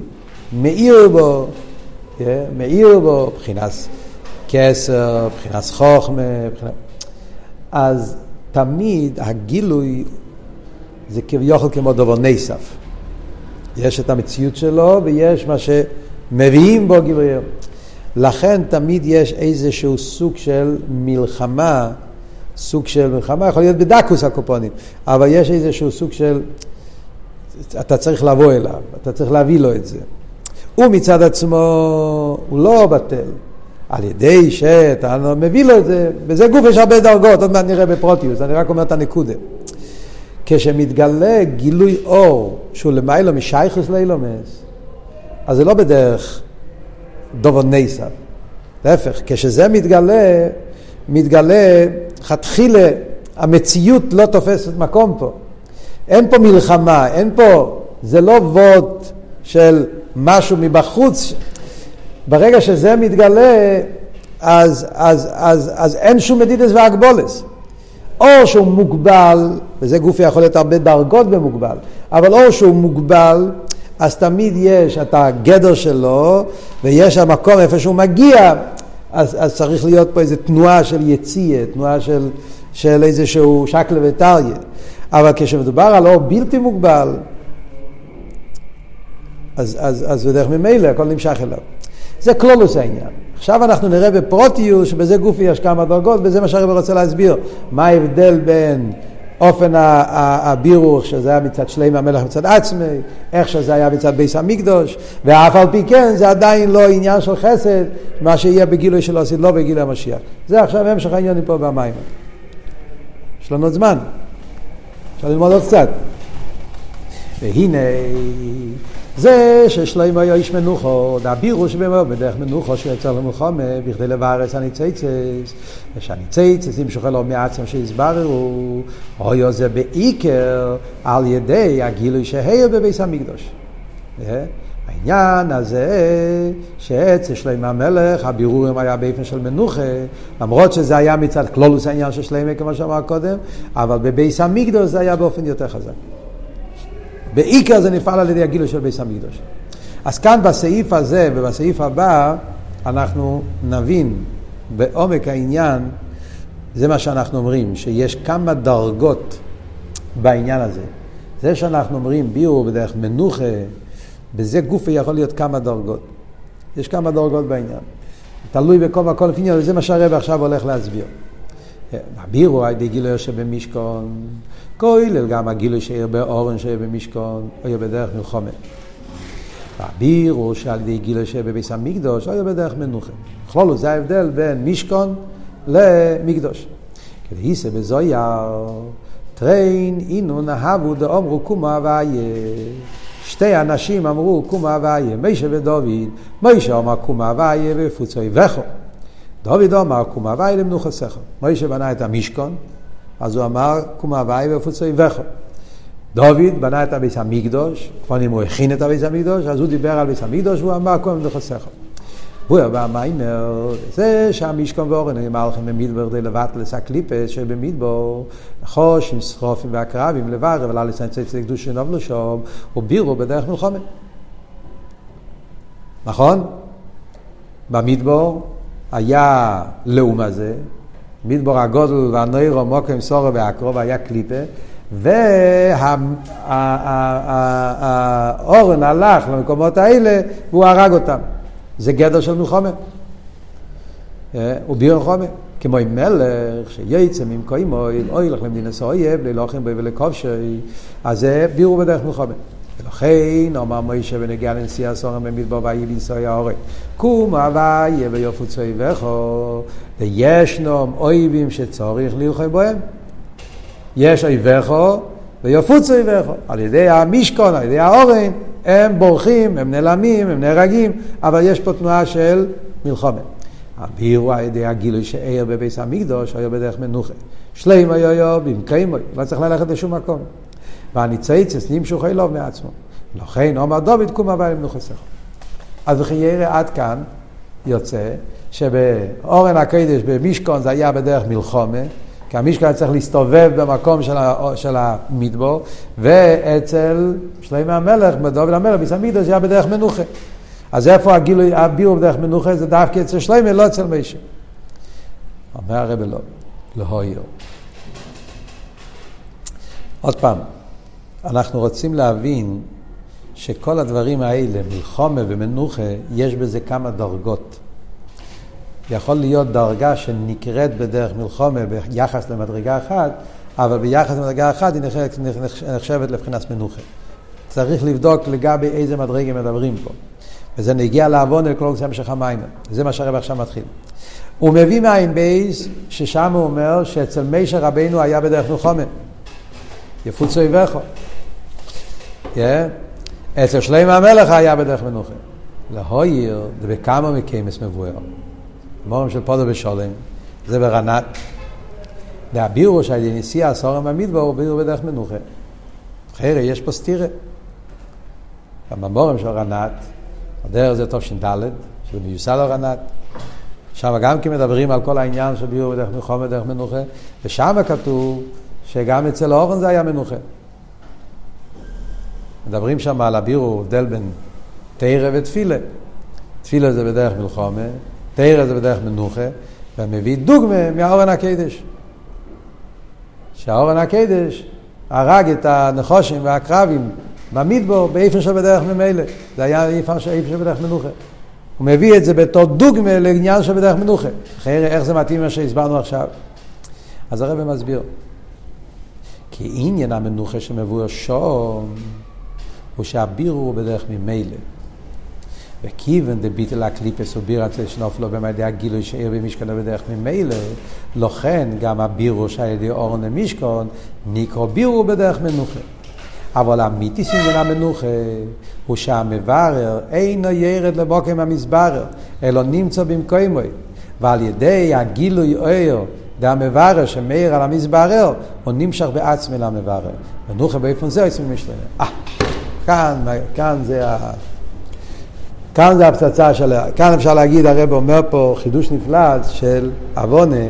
מאיר בו, yeah, מאיר בו, מבחינת כסר, מבחינת חוכמה, מבחינת... אז תמיד הגילוי זה כביכול כמו דבר נסף. יש את המציאות שלו ויש מה שמביאים בו גילוי. לכן תמיד יש איזשהו סוג של מלחמה סוג של מלחמה, יכול להיות בדקוס הקופונים, אבל יש איזשהו סוג של, אתה צריך לבוא אליו, אתה צריך להביא לו את זה. הוא מצד עצמו, הוא לא בטל. על ידי שאתה מביא לו את זה, בזה גוף יש הרבה דרגות, עוד מעט נראה בפרוטיוס, אני רק אומר את הנקודה. כשמתגלה גילוי אור שהוא למיילו משייכוס לאילומס, אז זה לא בדרך דובו נסב. להפך, כשזה מתגלה, מתגלה, חתחילה, המציאות לא תופסת מקום פה. אין פה מלחמה, אין פה, זה לא ווט של משהו מבחוץ. ברגע שזה מתגלה, אז, אז, אז, אז אין שום מדידס והגבולס. או שהוא מוגבל, וזה גוף יכול להיות הרבה דרגות במוגבל, אבל או שהוא מוגבל, אז תמיד יש את הגדר שלו, ויש המקום איפה שהוא מגיע, אז, אז צריך להיות פה איזו תנועה של יציאה, תנועה של, של איזשהו שקלה וטריה. אבל כשמדובר על אור בלתי מוגבל, אז, אז, אז בדרך ממילא הכל נמשך אליו. זה כלולוס העניין. עכשיו אנחנו נראה בפרוטיוס שבזה גופי יש כמה דרגות, וזה מה שהרב רוצה להסביר. מה ההבדל בין אופן הבירוך, שזה היה מצד שלם המלך מצד עצמי, איך שזה היה מצד ביס המקדוש, ואף על פי כן זה עדיין לא עניין של חסד, מה שיהיה בגילוי שלו עשית לא בגילוי המשיח. זה עכשיו המשך העניינים פה במים. יש לנו זמן, אפשר ללמוד עוד קצת. והנה זה ששלמה היה איש מנוחו, דאבירו שבאמת בדרך מנוחו שיצא למלחמה, בכדי לבארץ הניציצס, ושהניציצס ימשוך לו מעצם שהסבררו, אויו זה בעיקר על ידי הגילוי שהיה בביס המקדוש. העניין הזה שאצל שלמה המלך הבירורים היה באופן של מנוחה למרות שזה היה מצד כלולוס העניין של שלמה כמו שאמר קודם אבל בביס המקדוש זה היה באופן יותר חזק. בעיקר זה נפעל על ידי הגילוי של ביס המקדוש. אז כאן בסעיף הזה ובסעיף הבא אנחנו נבין בעומק העניין, זה מה שאנחנו אומרים, שיש כמה דרגות בעניין הזה. זה שאנחנו אומרים ביור בדרך מנוחה, בזה גופי יכול להיות כמה דרגות. יש כמה דרגות בעניין. תלוי בכל מקום לפי וזה מה שהרבא עכשיו הולך להסביר. הבירו על ידי גילוי שבמשכון, כולל גם הגילוי שיהיה באורן שיהיה במשכון, או בדרך מלחומת. והבירו שעל ידי גילוי שיהיה בביס המקדוש, או בדרך מנוחה. בכלולו זה ההבדל בין משכון למקדוש. כדי היסה בזויר, טריין אינו נהבו דאמרו קומה ואיה. שתי אנשים אמרו קומה ואיה, מישה ודוד, מישה אמר קומה ואיה ופוצוי וכו. דוד אמר קומה ואיה למנוחה שכל. מישה בנה את המשכון, אז הוא אמר, קום הוואי ופוצוי וכו. דוד בנה את הביס המקדוש, אם הוא הכין את הביס המקדוש, אז הוא דיבר על ביס המקדוש והוא אמר קום וחסכו. הוא הבא מיימר, זה שהמשכון ואורן נאמר לכם במדבר כדי לבטל את הקליפס שבמדבר, חוש עם סחופים והקרבים לברר, אבל אל יצא צדק קדוש שנובלו שם, ובירו בדרך מלחומת. נכון? במדבר היה לאום הזה, מדבור הגודל והנוירו מוקם סורו והקרוב היה קליפה והאורן הלך למקומות האלה והוא הרג אותם. זה גדר של מלחומה. הוא ביר חומה. כמו עם מלך שייצא ממקוימוי, אוי לך למדינה סויב, ללוחם בו ולכובשי, אז זה בירו בדרך מלחומה. ולכן אמר מוישה ונגיע לנשיא הסורם במדבר ויהי בישראל האורן. קום הוויה ויופוצו איבכו, וישנום אויבים שצורך ללחם בהם. יש אויבכו ויופוצו איבכו. על ידי המשכון, על ידי האורן, הם בורחים, הם נעלמים, הם נהרגים, אבל יש פה תנועה של מלחומת. הבירו על ידי הגילוי שאיר בביס המקדוש, היה בדרך מנוחה. שלם היה היה במקיימוי, לא צריך ללכת לשום מקום. והניציצס נמשוך אלוב מעצמו. לכן אומר דוד קום הוויה למנוחסך. אז וכי ירא עד כאן יוצא שבאורן הקדש במשכון זה היה בדרך מלחומה, כי המשכון היה צריך להסתובב במקום של, ה, של המדבור, ואצל שלמה המלך, בדוד המלך, ביסמידו זה היה בדרך מנוחה. אז איפה הגילוי, הבירו בדרך מנוחה זה דווקא אצל שלמה, לא אצל מישה. אומר הרב לא, לא הויר. עוד פעם, אנחנו רוצים להבין שכל הדברים האלה, מלחומה ומנוחה, יש בזה כמה דרגות. יכול להיות דרגה שנקראת בדרך מלחומה ביחס למדרגה אחת, אבל ביחס למדרגה אחת היא נחשבת, נחשבת לבחינת מנוחה. צריך לבדוק לגבי איזה מדרגה מדברים פה. וזה נגיע לעוון אל כל המשך המים. זה מה שהרב עכשיו מתחיל. הוא מביא מעין בייס, ששם הוא אומר שאצל מישר רבינו היה בדרך מלחומה. יפוצו יבכו. אצל שלם המלך היה בדרך מנוחה. להויר, זה בכמה מקיימס מבואר. מורים של פודו בשולם, זה ברנת. והבירו שהייתי נשיא הסורם במדבר הוא בירו בדרך מנוחה. אחרי יש פה סתירה. בממורים של רנת, הדרך זה טוב ש"ד, שזה מיוסד על רנת. שם גם כן מדברים על כל העניין של ביור בדרך מלחום ודרך מנוחה, ושם כתוב שגם אצל אורן זה היה מנוחה. מדברים שם על הבירו, הבדל בין תרא ותפילה. תפילה זה בדרך מלחומה, תרא זה בדרך מנוחה, ומביא דוגמה מהאורן הקדש. שהאורן הקדש הרג את הנחושים והקרבים במדבור באיפה שבדרך ממילא. זה היה איפה שבדרך מנוחה. הוא מביא את זה בתור דוגמה לעניין שבדרך מנוחה. אחרי איך זה מתאים מה שהסברנו עכשיו. אז הרב מסביר. כי עניין המנוחה שמבואר שום הוא שהבירו הוא בדרך ממילא. וכיוון דביטל הקליפס ובירת שנופלו במדי הגילוי שעיר במשכנו בדרך ממילא, לכן גם הבירו שעל ידי אורן למשכון נקרא בירו בדרך מנוחה. אבל אמיתיס עניין המנוחה הוא שהמברר אינו ירד לבוקם המסברר, אלא נמצא במקומוי. ועל ידי הגילוי אויר דהמברר שמאיר על המסברר, הוא נמשך בעצמי למברר. מנוחה באיפן זה עושים משתנה. כאן, כאן זה ה... כאן זה הפצצה של... כאן אפשר להגיד, הרב אומר פה חידוש נפלא של עוונה,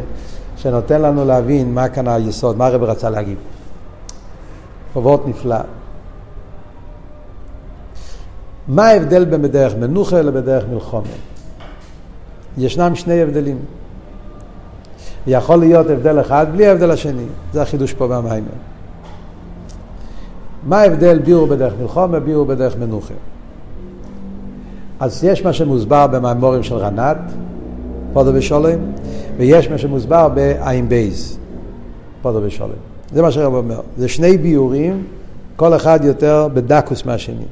שנותן לנו להבין מה כאן היסוד, מה הרב רצה להגיד. חובות נפלא. מה ההבדל בין בדרך מנוחה לבדרך מלחומה? ישנם שני הבדלים. יכול להיות הבדל אחד בלי ההבדל השני. זה החידוש פה במיימר. מה ההבדל ביור בדרך מלחומה, ביור בדרך מנוחה? אז יש מה שמוסבר במאמורים של רנת, פודו ושולם, ויש מה שמוסבר בעין בייז, פודו ושולם. זה מה שהרב אומר. זה שני ביורים, כל אחד יותר בדקות מהשני.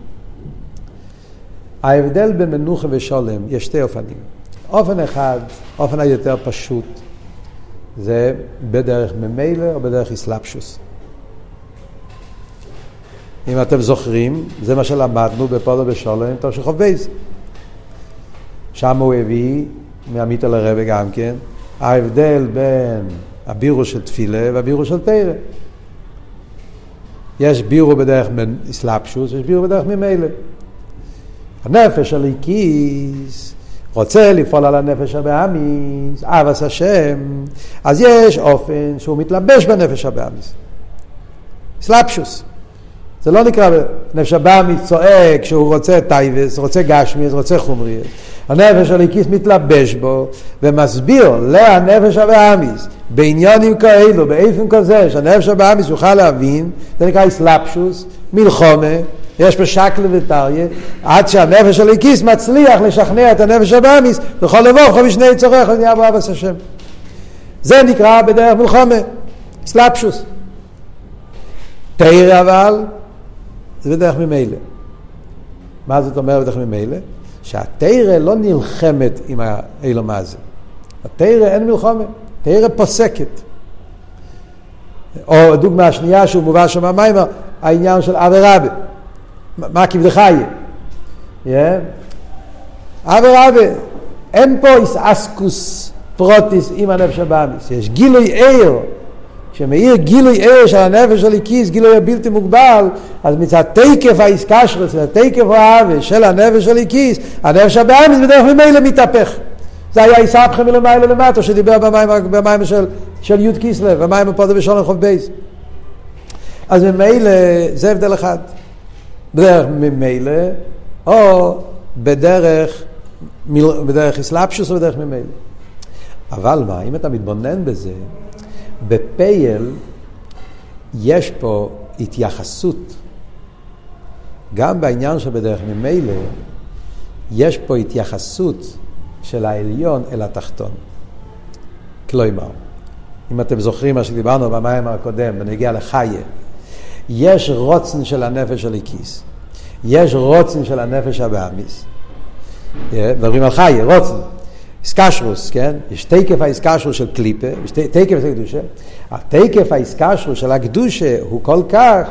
ההבדל בין מנוחה ושלום, יש שתי אופנים. אופן אחד, אופן היותר פשוט, זה בדרך ממילא או בדרך התלבשות. אם אתם זוכרים, זה מה שלמדנו בפדה בשלום, תמשיכו בייס. שם הוא הביא, מעמית על הרבה גם כן, ההבדל בין הבירור של תפילה והבירור של תורה. יש בירור בדרך התלבשות, יש בירור בדרך ממילא. הנפש האלקית רוצה לפעול על הנפש הבהמית, אהבת השם, אז יש אופן שהוא מתלבש בנפש הבהמית. התלבשות. זה לא נקרא נפש הבהמית צועק שהוא רוצה תאוות, רוצה גשמיות, רוצה חומריות. הנפש הליקיס מתלבש בו ומסביר להנפש הבאמיס בעניונים כאלו, באיפן כזה, שהנפש הבאמיס יוכל להבין, זה נקרא אסלאפשוס, מלחומה, יש פה שקלה וטריה, עד שהנפש הליקיס מצליח לשכנע את הנפש הבאמיס לבוא כל משני צורך ונהיה בו אבס השם. זה נקרא בדרך מלחומה, סלאפשוס. תרא אבל, זה בדרך ממילא. מה זאת אומרת בדרך ממילא? שהתרא לא נלחמת עם האילו הזה. התרא אין מלחומה, תרא פוסקת. או דוגמה שנייה שהוא מובא שם במיימר, העניין של אבי רבי. מה כבדך יהיה? אבי רבי, אין פה איסאסקוס פרוטיס עם הנפש הבאמיס, יש גילוי עיר כשמאיר גילוי ער של הנפש של הליקיס, גילוי הבלתי מוגבל, אז מצד תקף האיסקשרס, תקף האהבה של הנפש של הליקיס, הנפש הבאמיס בדרך ממילא מתהפך. זה היה איסבכם מלמעלה למטה, שדיבר במים, במים של, של י' כיסלב, במים הפודו בשולם חוב בייס. אז ממילא, זה הבדל אחד. בדרך ממילא, או בדרך, בדרך אסלאפשוס או בדרך ממילא. אבל מה, אם אתה מתבונן בזה, בפייל יש פה התייחסות, גם בעניין שבדרך ממילא, יש פה התייחסות של העליון אל התחתון. כלומר, אם אתם זוכרים מה שדיברנו במים הקודם, בנגיע לחיה, יש רוצן של הנפש של הליקיס, יש רוצן של הנפש הבאמיס. מדברים על חיה, רוצן. איסקשרוס, כן? יש תקף האיסקשרוס של קליפה, יש תקף של הקדושה. התקף האיסקשרוס של הקדושה הוא כל כך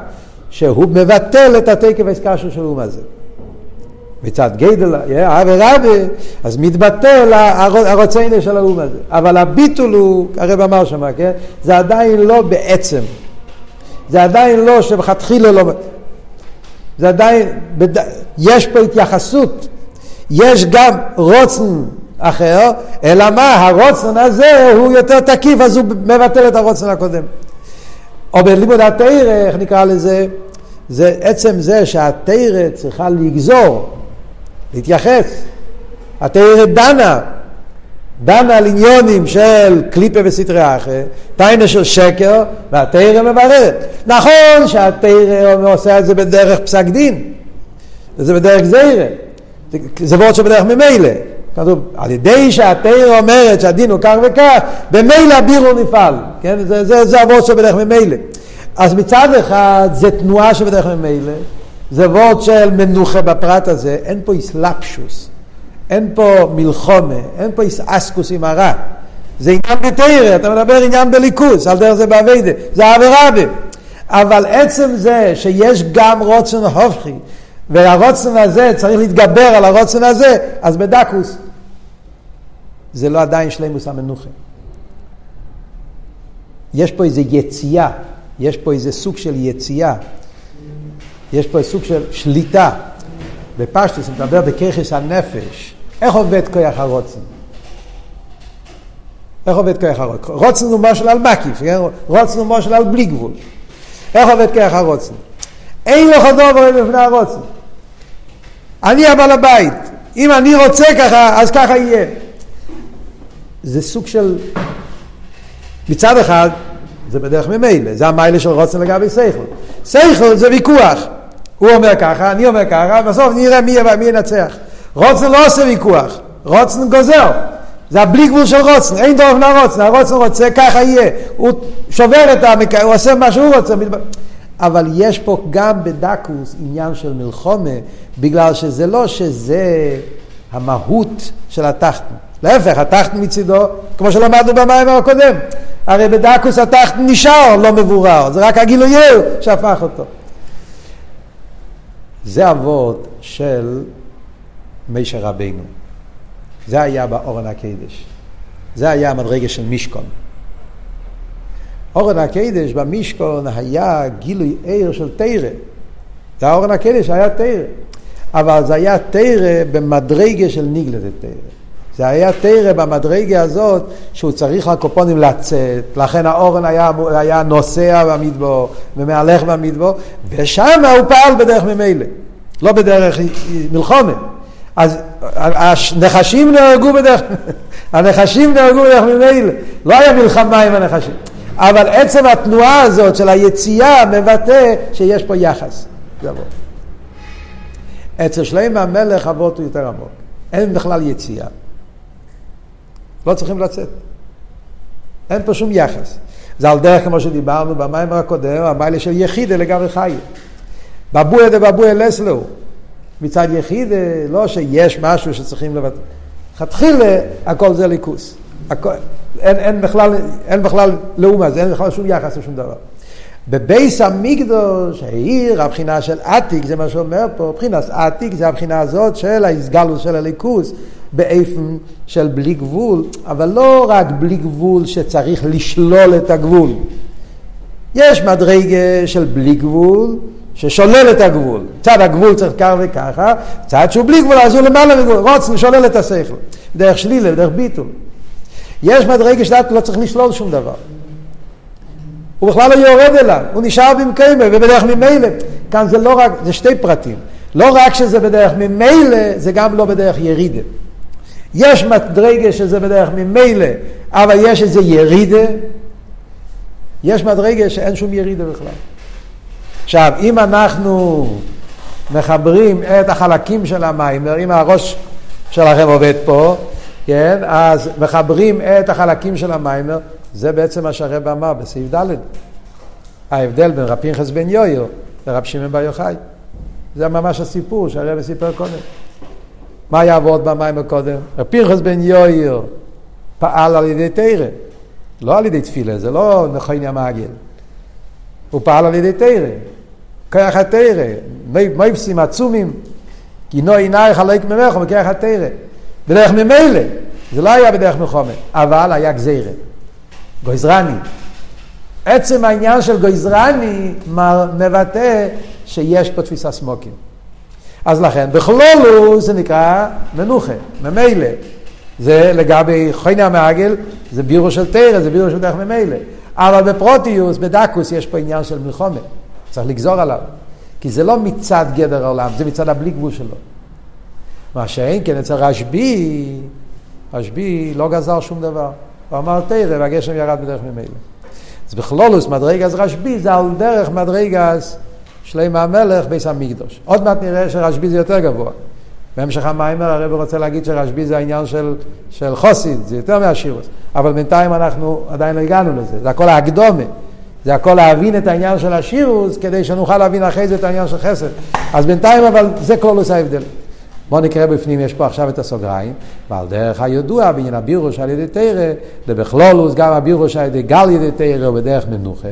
שהוא מבטל את התקף האיסקשרוס של האום הזה. מצד גדל, אבי רבי, אז מתבטל הרוציינה של האום הזה. אבל הביטול הוא, הרב אמר שם, כן? זה עדיין לא בעצם. זה עדיין לא שבכתחילה לא... זה עדיין, יש פה התייחסות, יש גם רוצן אחר, אלא מה, הרוצן הזה הוא יותר תקיף, אז הוא מבטל את הרוצן הקודם. או בלימוד התרא, איך נקרא לזה? זה עצם זה שהתרא צריכה לגזור, להתייחס. התרא דנה, דנה על עניונים של קליפה וסטרי אחר, תיינה של שקר, והתרא מבררת. נכון שהתרא עושה את זה בדרך פסק דין, וזה בדרך זיירה, זה וורד שבדרך ממילא. כתוב, על ידי שהתרא אומרת שהדין הוא כך וכך, במילא הבירו נפעל, כן? זה, זה, זה אבות שבדרך ממילא. אז מצד אחד זה תנועה שבדרך ממילא, זה וורד של מנוחה בפרט הזה, אין פה איסלפשוס, אין פה מלחומה, אין פה איסאסקוס עם הרע. זה עניין בתרא, אתה מדבר עניין בליכוס, על דרך זה באביידה, זה עבירה בי. אבל עצם זה שיש גם רוצן הופכי, והרוצן הזה צריך להתגבר על הרוצן הזה, אז בדקוס זה לא עדיין שלימוס המנוחה. יש פה איזו יציאה, יש פה איזה סוג של יציאה, יש פה סוג של שליטה. בפשטוס, מדבר בככס הנפש, איך עובד כוח הרוצן? איך עובד כוח הרוצן? רוצן הוא משל על מקיף, כן? רוצן הוא משל על בלי גבול. איך עובד כוח הרוצן? אין לך דובר בפני הרוצן. אני הבעל הבית. אם אני רוצה ככה, אז ככה יהיה. זה סוג של... מצד אחד, זה בדרך ממילא, זה המיילה של רוצן לגבי סייכל. סייכל זה ויכוח. הוא אומר ככה, אני אומר ככה, בסוף נראה מי, מי ינצח. רוצן לא עושה ויכוח, רוצן גוזר. זה הבלי גבול של רוצן, אין דרך לרוצן, הרוצן רוצה, ככה יהיה. הוא שובר את המק... הוא עושה מה שהוא רוצה. אבל יש פה גם בדקוס עניין של מלחומה, בגלל שזה לא שזה המהות של התחתן. להפך, התחתן מצידו, כמו שלמדנו במים הקודם, הרי בדקוס התחתן נשאר לא מבורר, זה רק הגילוי שהפך אותו. זה אבות של מישר רבינו. זה היה באורן הקדש. זה היה המדרגה של מישכון. אורן הקדש במישכון היה גילוי עיר של תרא. זה האורן הקדש היה תרא. אבל זה היה תרא במדרגה של ניגלת תרא. זה היה תרא במדרגה הזאת שהוא צריך לקופונים לצאת, לכן האורן היה, היה נוסע במדבור ומהלך במדבור, ושם הוא פעל בדרך ממילא, לא בדרך מלחומה. אז הנחשים נהרגו בדרך, הנחשים נהרגו בדרך ממילא, לא היה מלחמה עם הנחשים. אבל עצם התנועה הזאת של היציאה מבטא שיש פה יחס. אצל שלם המלך אבות הוא יותר עמוק. אין בכלל יציאה. לא צריכים לצאת. אין פה שום יחס. זה על דרך כמו שדיברנו במים הקודם, המיילה של יחידה לגבי חי. בבויה דבבויה לסלו. מצד יחידה, לא שיש משהו שצריכים לבטא. לכתחילה הכל זה ליכוס. הכל, אין, אין, בכלל, אין בכלל לאומה, אין בכלל שום יחס לשום דבר. בבייס המקדוש, העיר, הבחינה של עתיק, זה מה שאומר פה, מבחינת עתיק זה הבחינה הזאת של ההסגלות של הליכוס, באיפן של בלי גבול, אבל לא רק בלי גבול שצריך לשלול את הגבול. יש מדרגה של בלי גבול, ששולל את הגבול. צד הגבול צריך כך וככה, צד שהוא בלי גבול אז הוא למעלה מגבול, רוצן לשולל את השכל. דרך שלילה, דרך ביטול. יש מדרגה שדעת לא צריך לשלול שום דבר. הוא בכלל לא יורד אליו, הוא נשאר במקיימה ובדרך ממילא. כאן זה לא רק, זה שתי פרטים. לא רק שזה בדרך ממילא, זה גם לא בדרך ירידה. יש מדרגה שזה בדרך ממילא, אבל יש איזה ירידה. יש מדרגה שאין שום ירידה בכלל. עכשיו, אם אנחנו מחברים את החלקים של המים, אם הראש שלכם עובד פה, כן, אז מחברים את החלקים של המיימר, זה בעצם מה שהרב אמר בסעיף ד', ההבדל בין רב פנחס בן יויר לרב שמעון בר יוחאי. זה ממש הסיפור שהרב סיפר קודם. מה יעבוד במיימר קודם? רב פנחס בן יויר פעל על ידי תרא, לא על ידי תפילה, זה לא נכון המעגל. הוא פעל על ידי תרא, כוח התרא, מויפסים עצומים, כי נו עינייך חלק ממך וכוח התרא. בדרך ממילא, זה לא היה בדרך מחומר, אבל היה גזירה. גויזרני. עצם העניין של גויזרני מבטא שיש פה תפיסה סמוקים. אז לכן, בכלולו זה נקרא מנוחה, ממילא. זה לגבי חייני המעגל, זה בירו של תרא, זה בירו של דרך ממילא. אבל בפרוטיוס, בדקוס, יש פה עניין של מלחומה. צריך לגזור עליו. כי זה לא מצד גדר העולם, זה מצד הבלי גבול שלו. מה שאין כן אצל רשב"י, רשב"י לא גזר שום דבר. הוא אמר תרא והגשם ירד בדרך ממילא. אז בכלולוס מדרגס רשב"י זה על דרך מדרגס שלמה המלך ביס המקדוש. עוד מעט נראה שרשב"י זה יותר גבוה. בהמשך המיימר הרב רוצה להגיד שרשב"י זה העניין של, של חוסיד, זה יותר מהשירוס. אבל בינתיים אנחנו עדיין לא הגענו לזה, זה הכל האקדומה. זה הכל להבין את העניין של השירוס, כדי שנוכל להבין אחרי זה את העניין של חסד. אז בינתיים אבל זה כלולוס ההבדל. בואו נקרא בפנים, יש פה עכשיו את הסוגריים, ועל דרך הידוע בעניין הבירוש על ידי תרא, דבכלולוס גם הבירוש על ידי גל ידי תרא הוא בדרך מנוחה,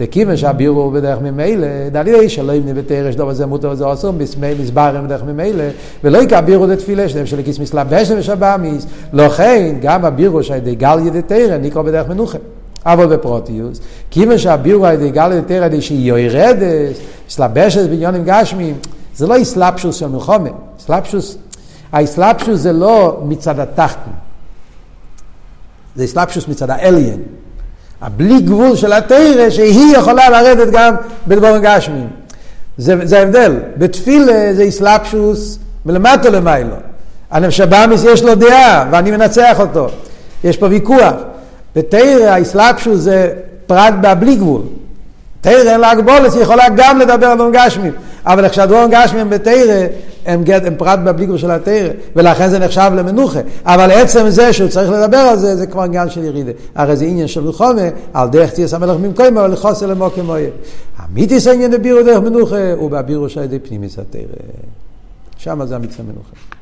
דכיוון שהבירו הוא בדרך ממילא, דלילי שלא יבנה בתרא שדוב הזה מותר וזה אסור, מסברם בדרך ממילא, ולא יקע בירו דתפילה שלהם של כיס מסלבש ושבאמיס, לכן גם הבירוש על ידי גל ידי תרא נקרא בדרך מנוחה. אבל בפרוטיוס, כיוון שהבירו על ידי גל ידי תרא, יורדת, מסלבשת בעניונים גשמיים, זה לא אסלאפשוס של מלחומה. אסלאפשוס, האסלאפשוס זה לא מצד התחתן, זה אסלאפשוס מצד האליין. הבלי גבול של התרא שהיא יכולה לרדת גם בדבורים גשמיים. זה, זה ההבדל. בתפילה זה אסלאפשוס מלמטה למיילו. הנפשבאמיס יש לו דעה ואני מנצח אותו. יש פה ויכוח. בתרא האסלאפשוס זה פרט בבלי גבול. תרא אין לה הגבולת, היא יכולה גם לדבר על דבורים גשמיים. אבל איך שהדבורים גשמיים בתרא הם, גט, הם פרט בבליגור של התרא, ולכן זה נחשב למנוחה. אבל עצם זה שהוא צריך לדבר על זה, זה כבר עניין של ירידה. הרי זה עניין של מלחומה, על דרך תהיה המלך ממקום, אבל לחוסר למוקם אוהב. המיתיס העניין בבירו דרך מנוחה, הוא בבירו של ידי פנימיס התרא. שם זה המצווה מנוחה.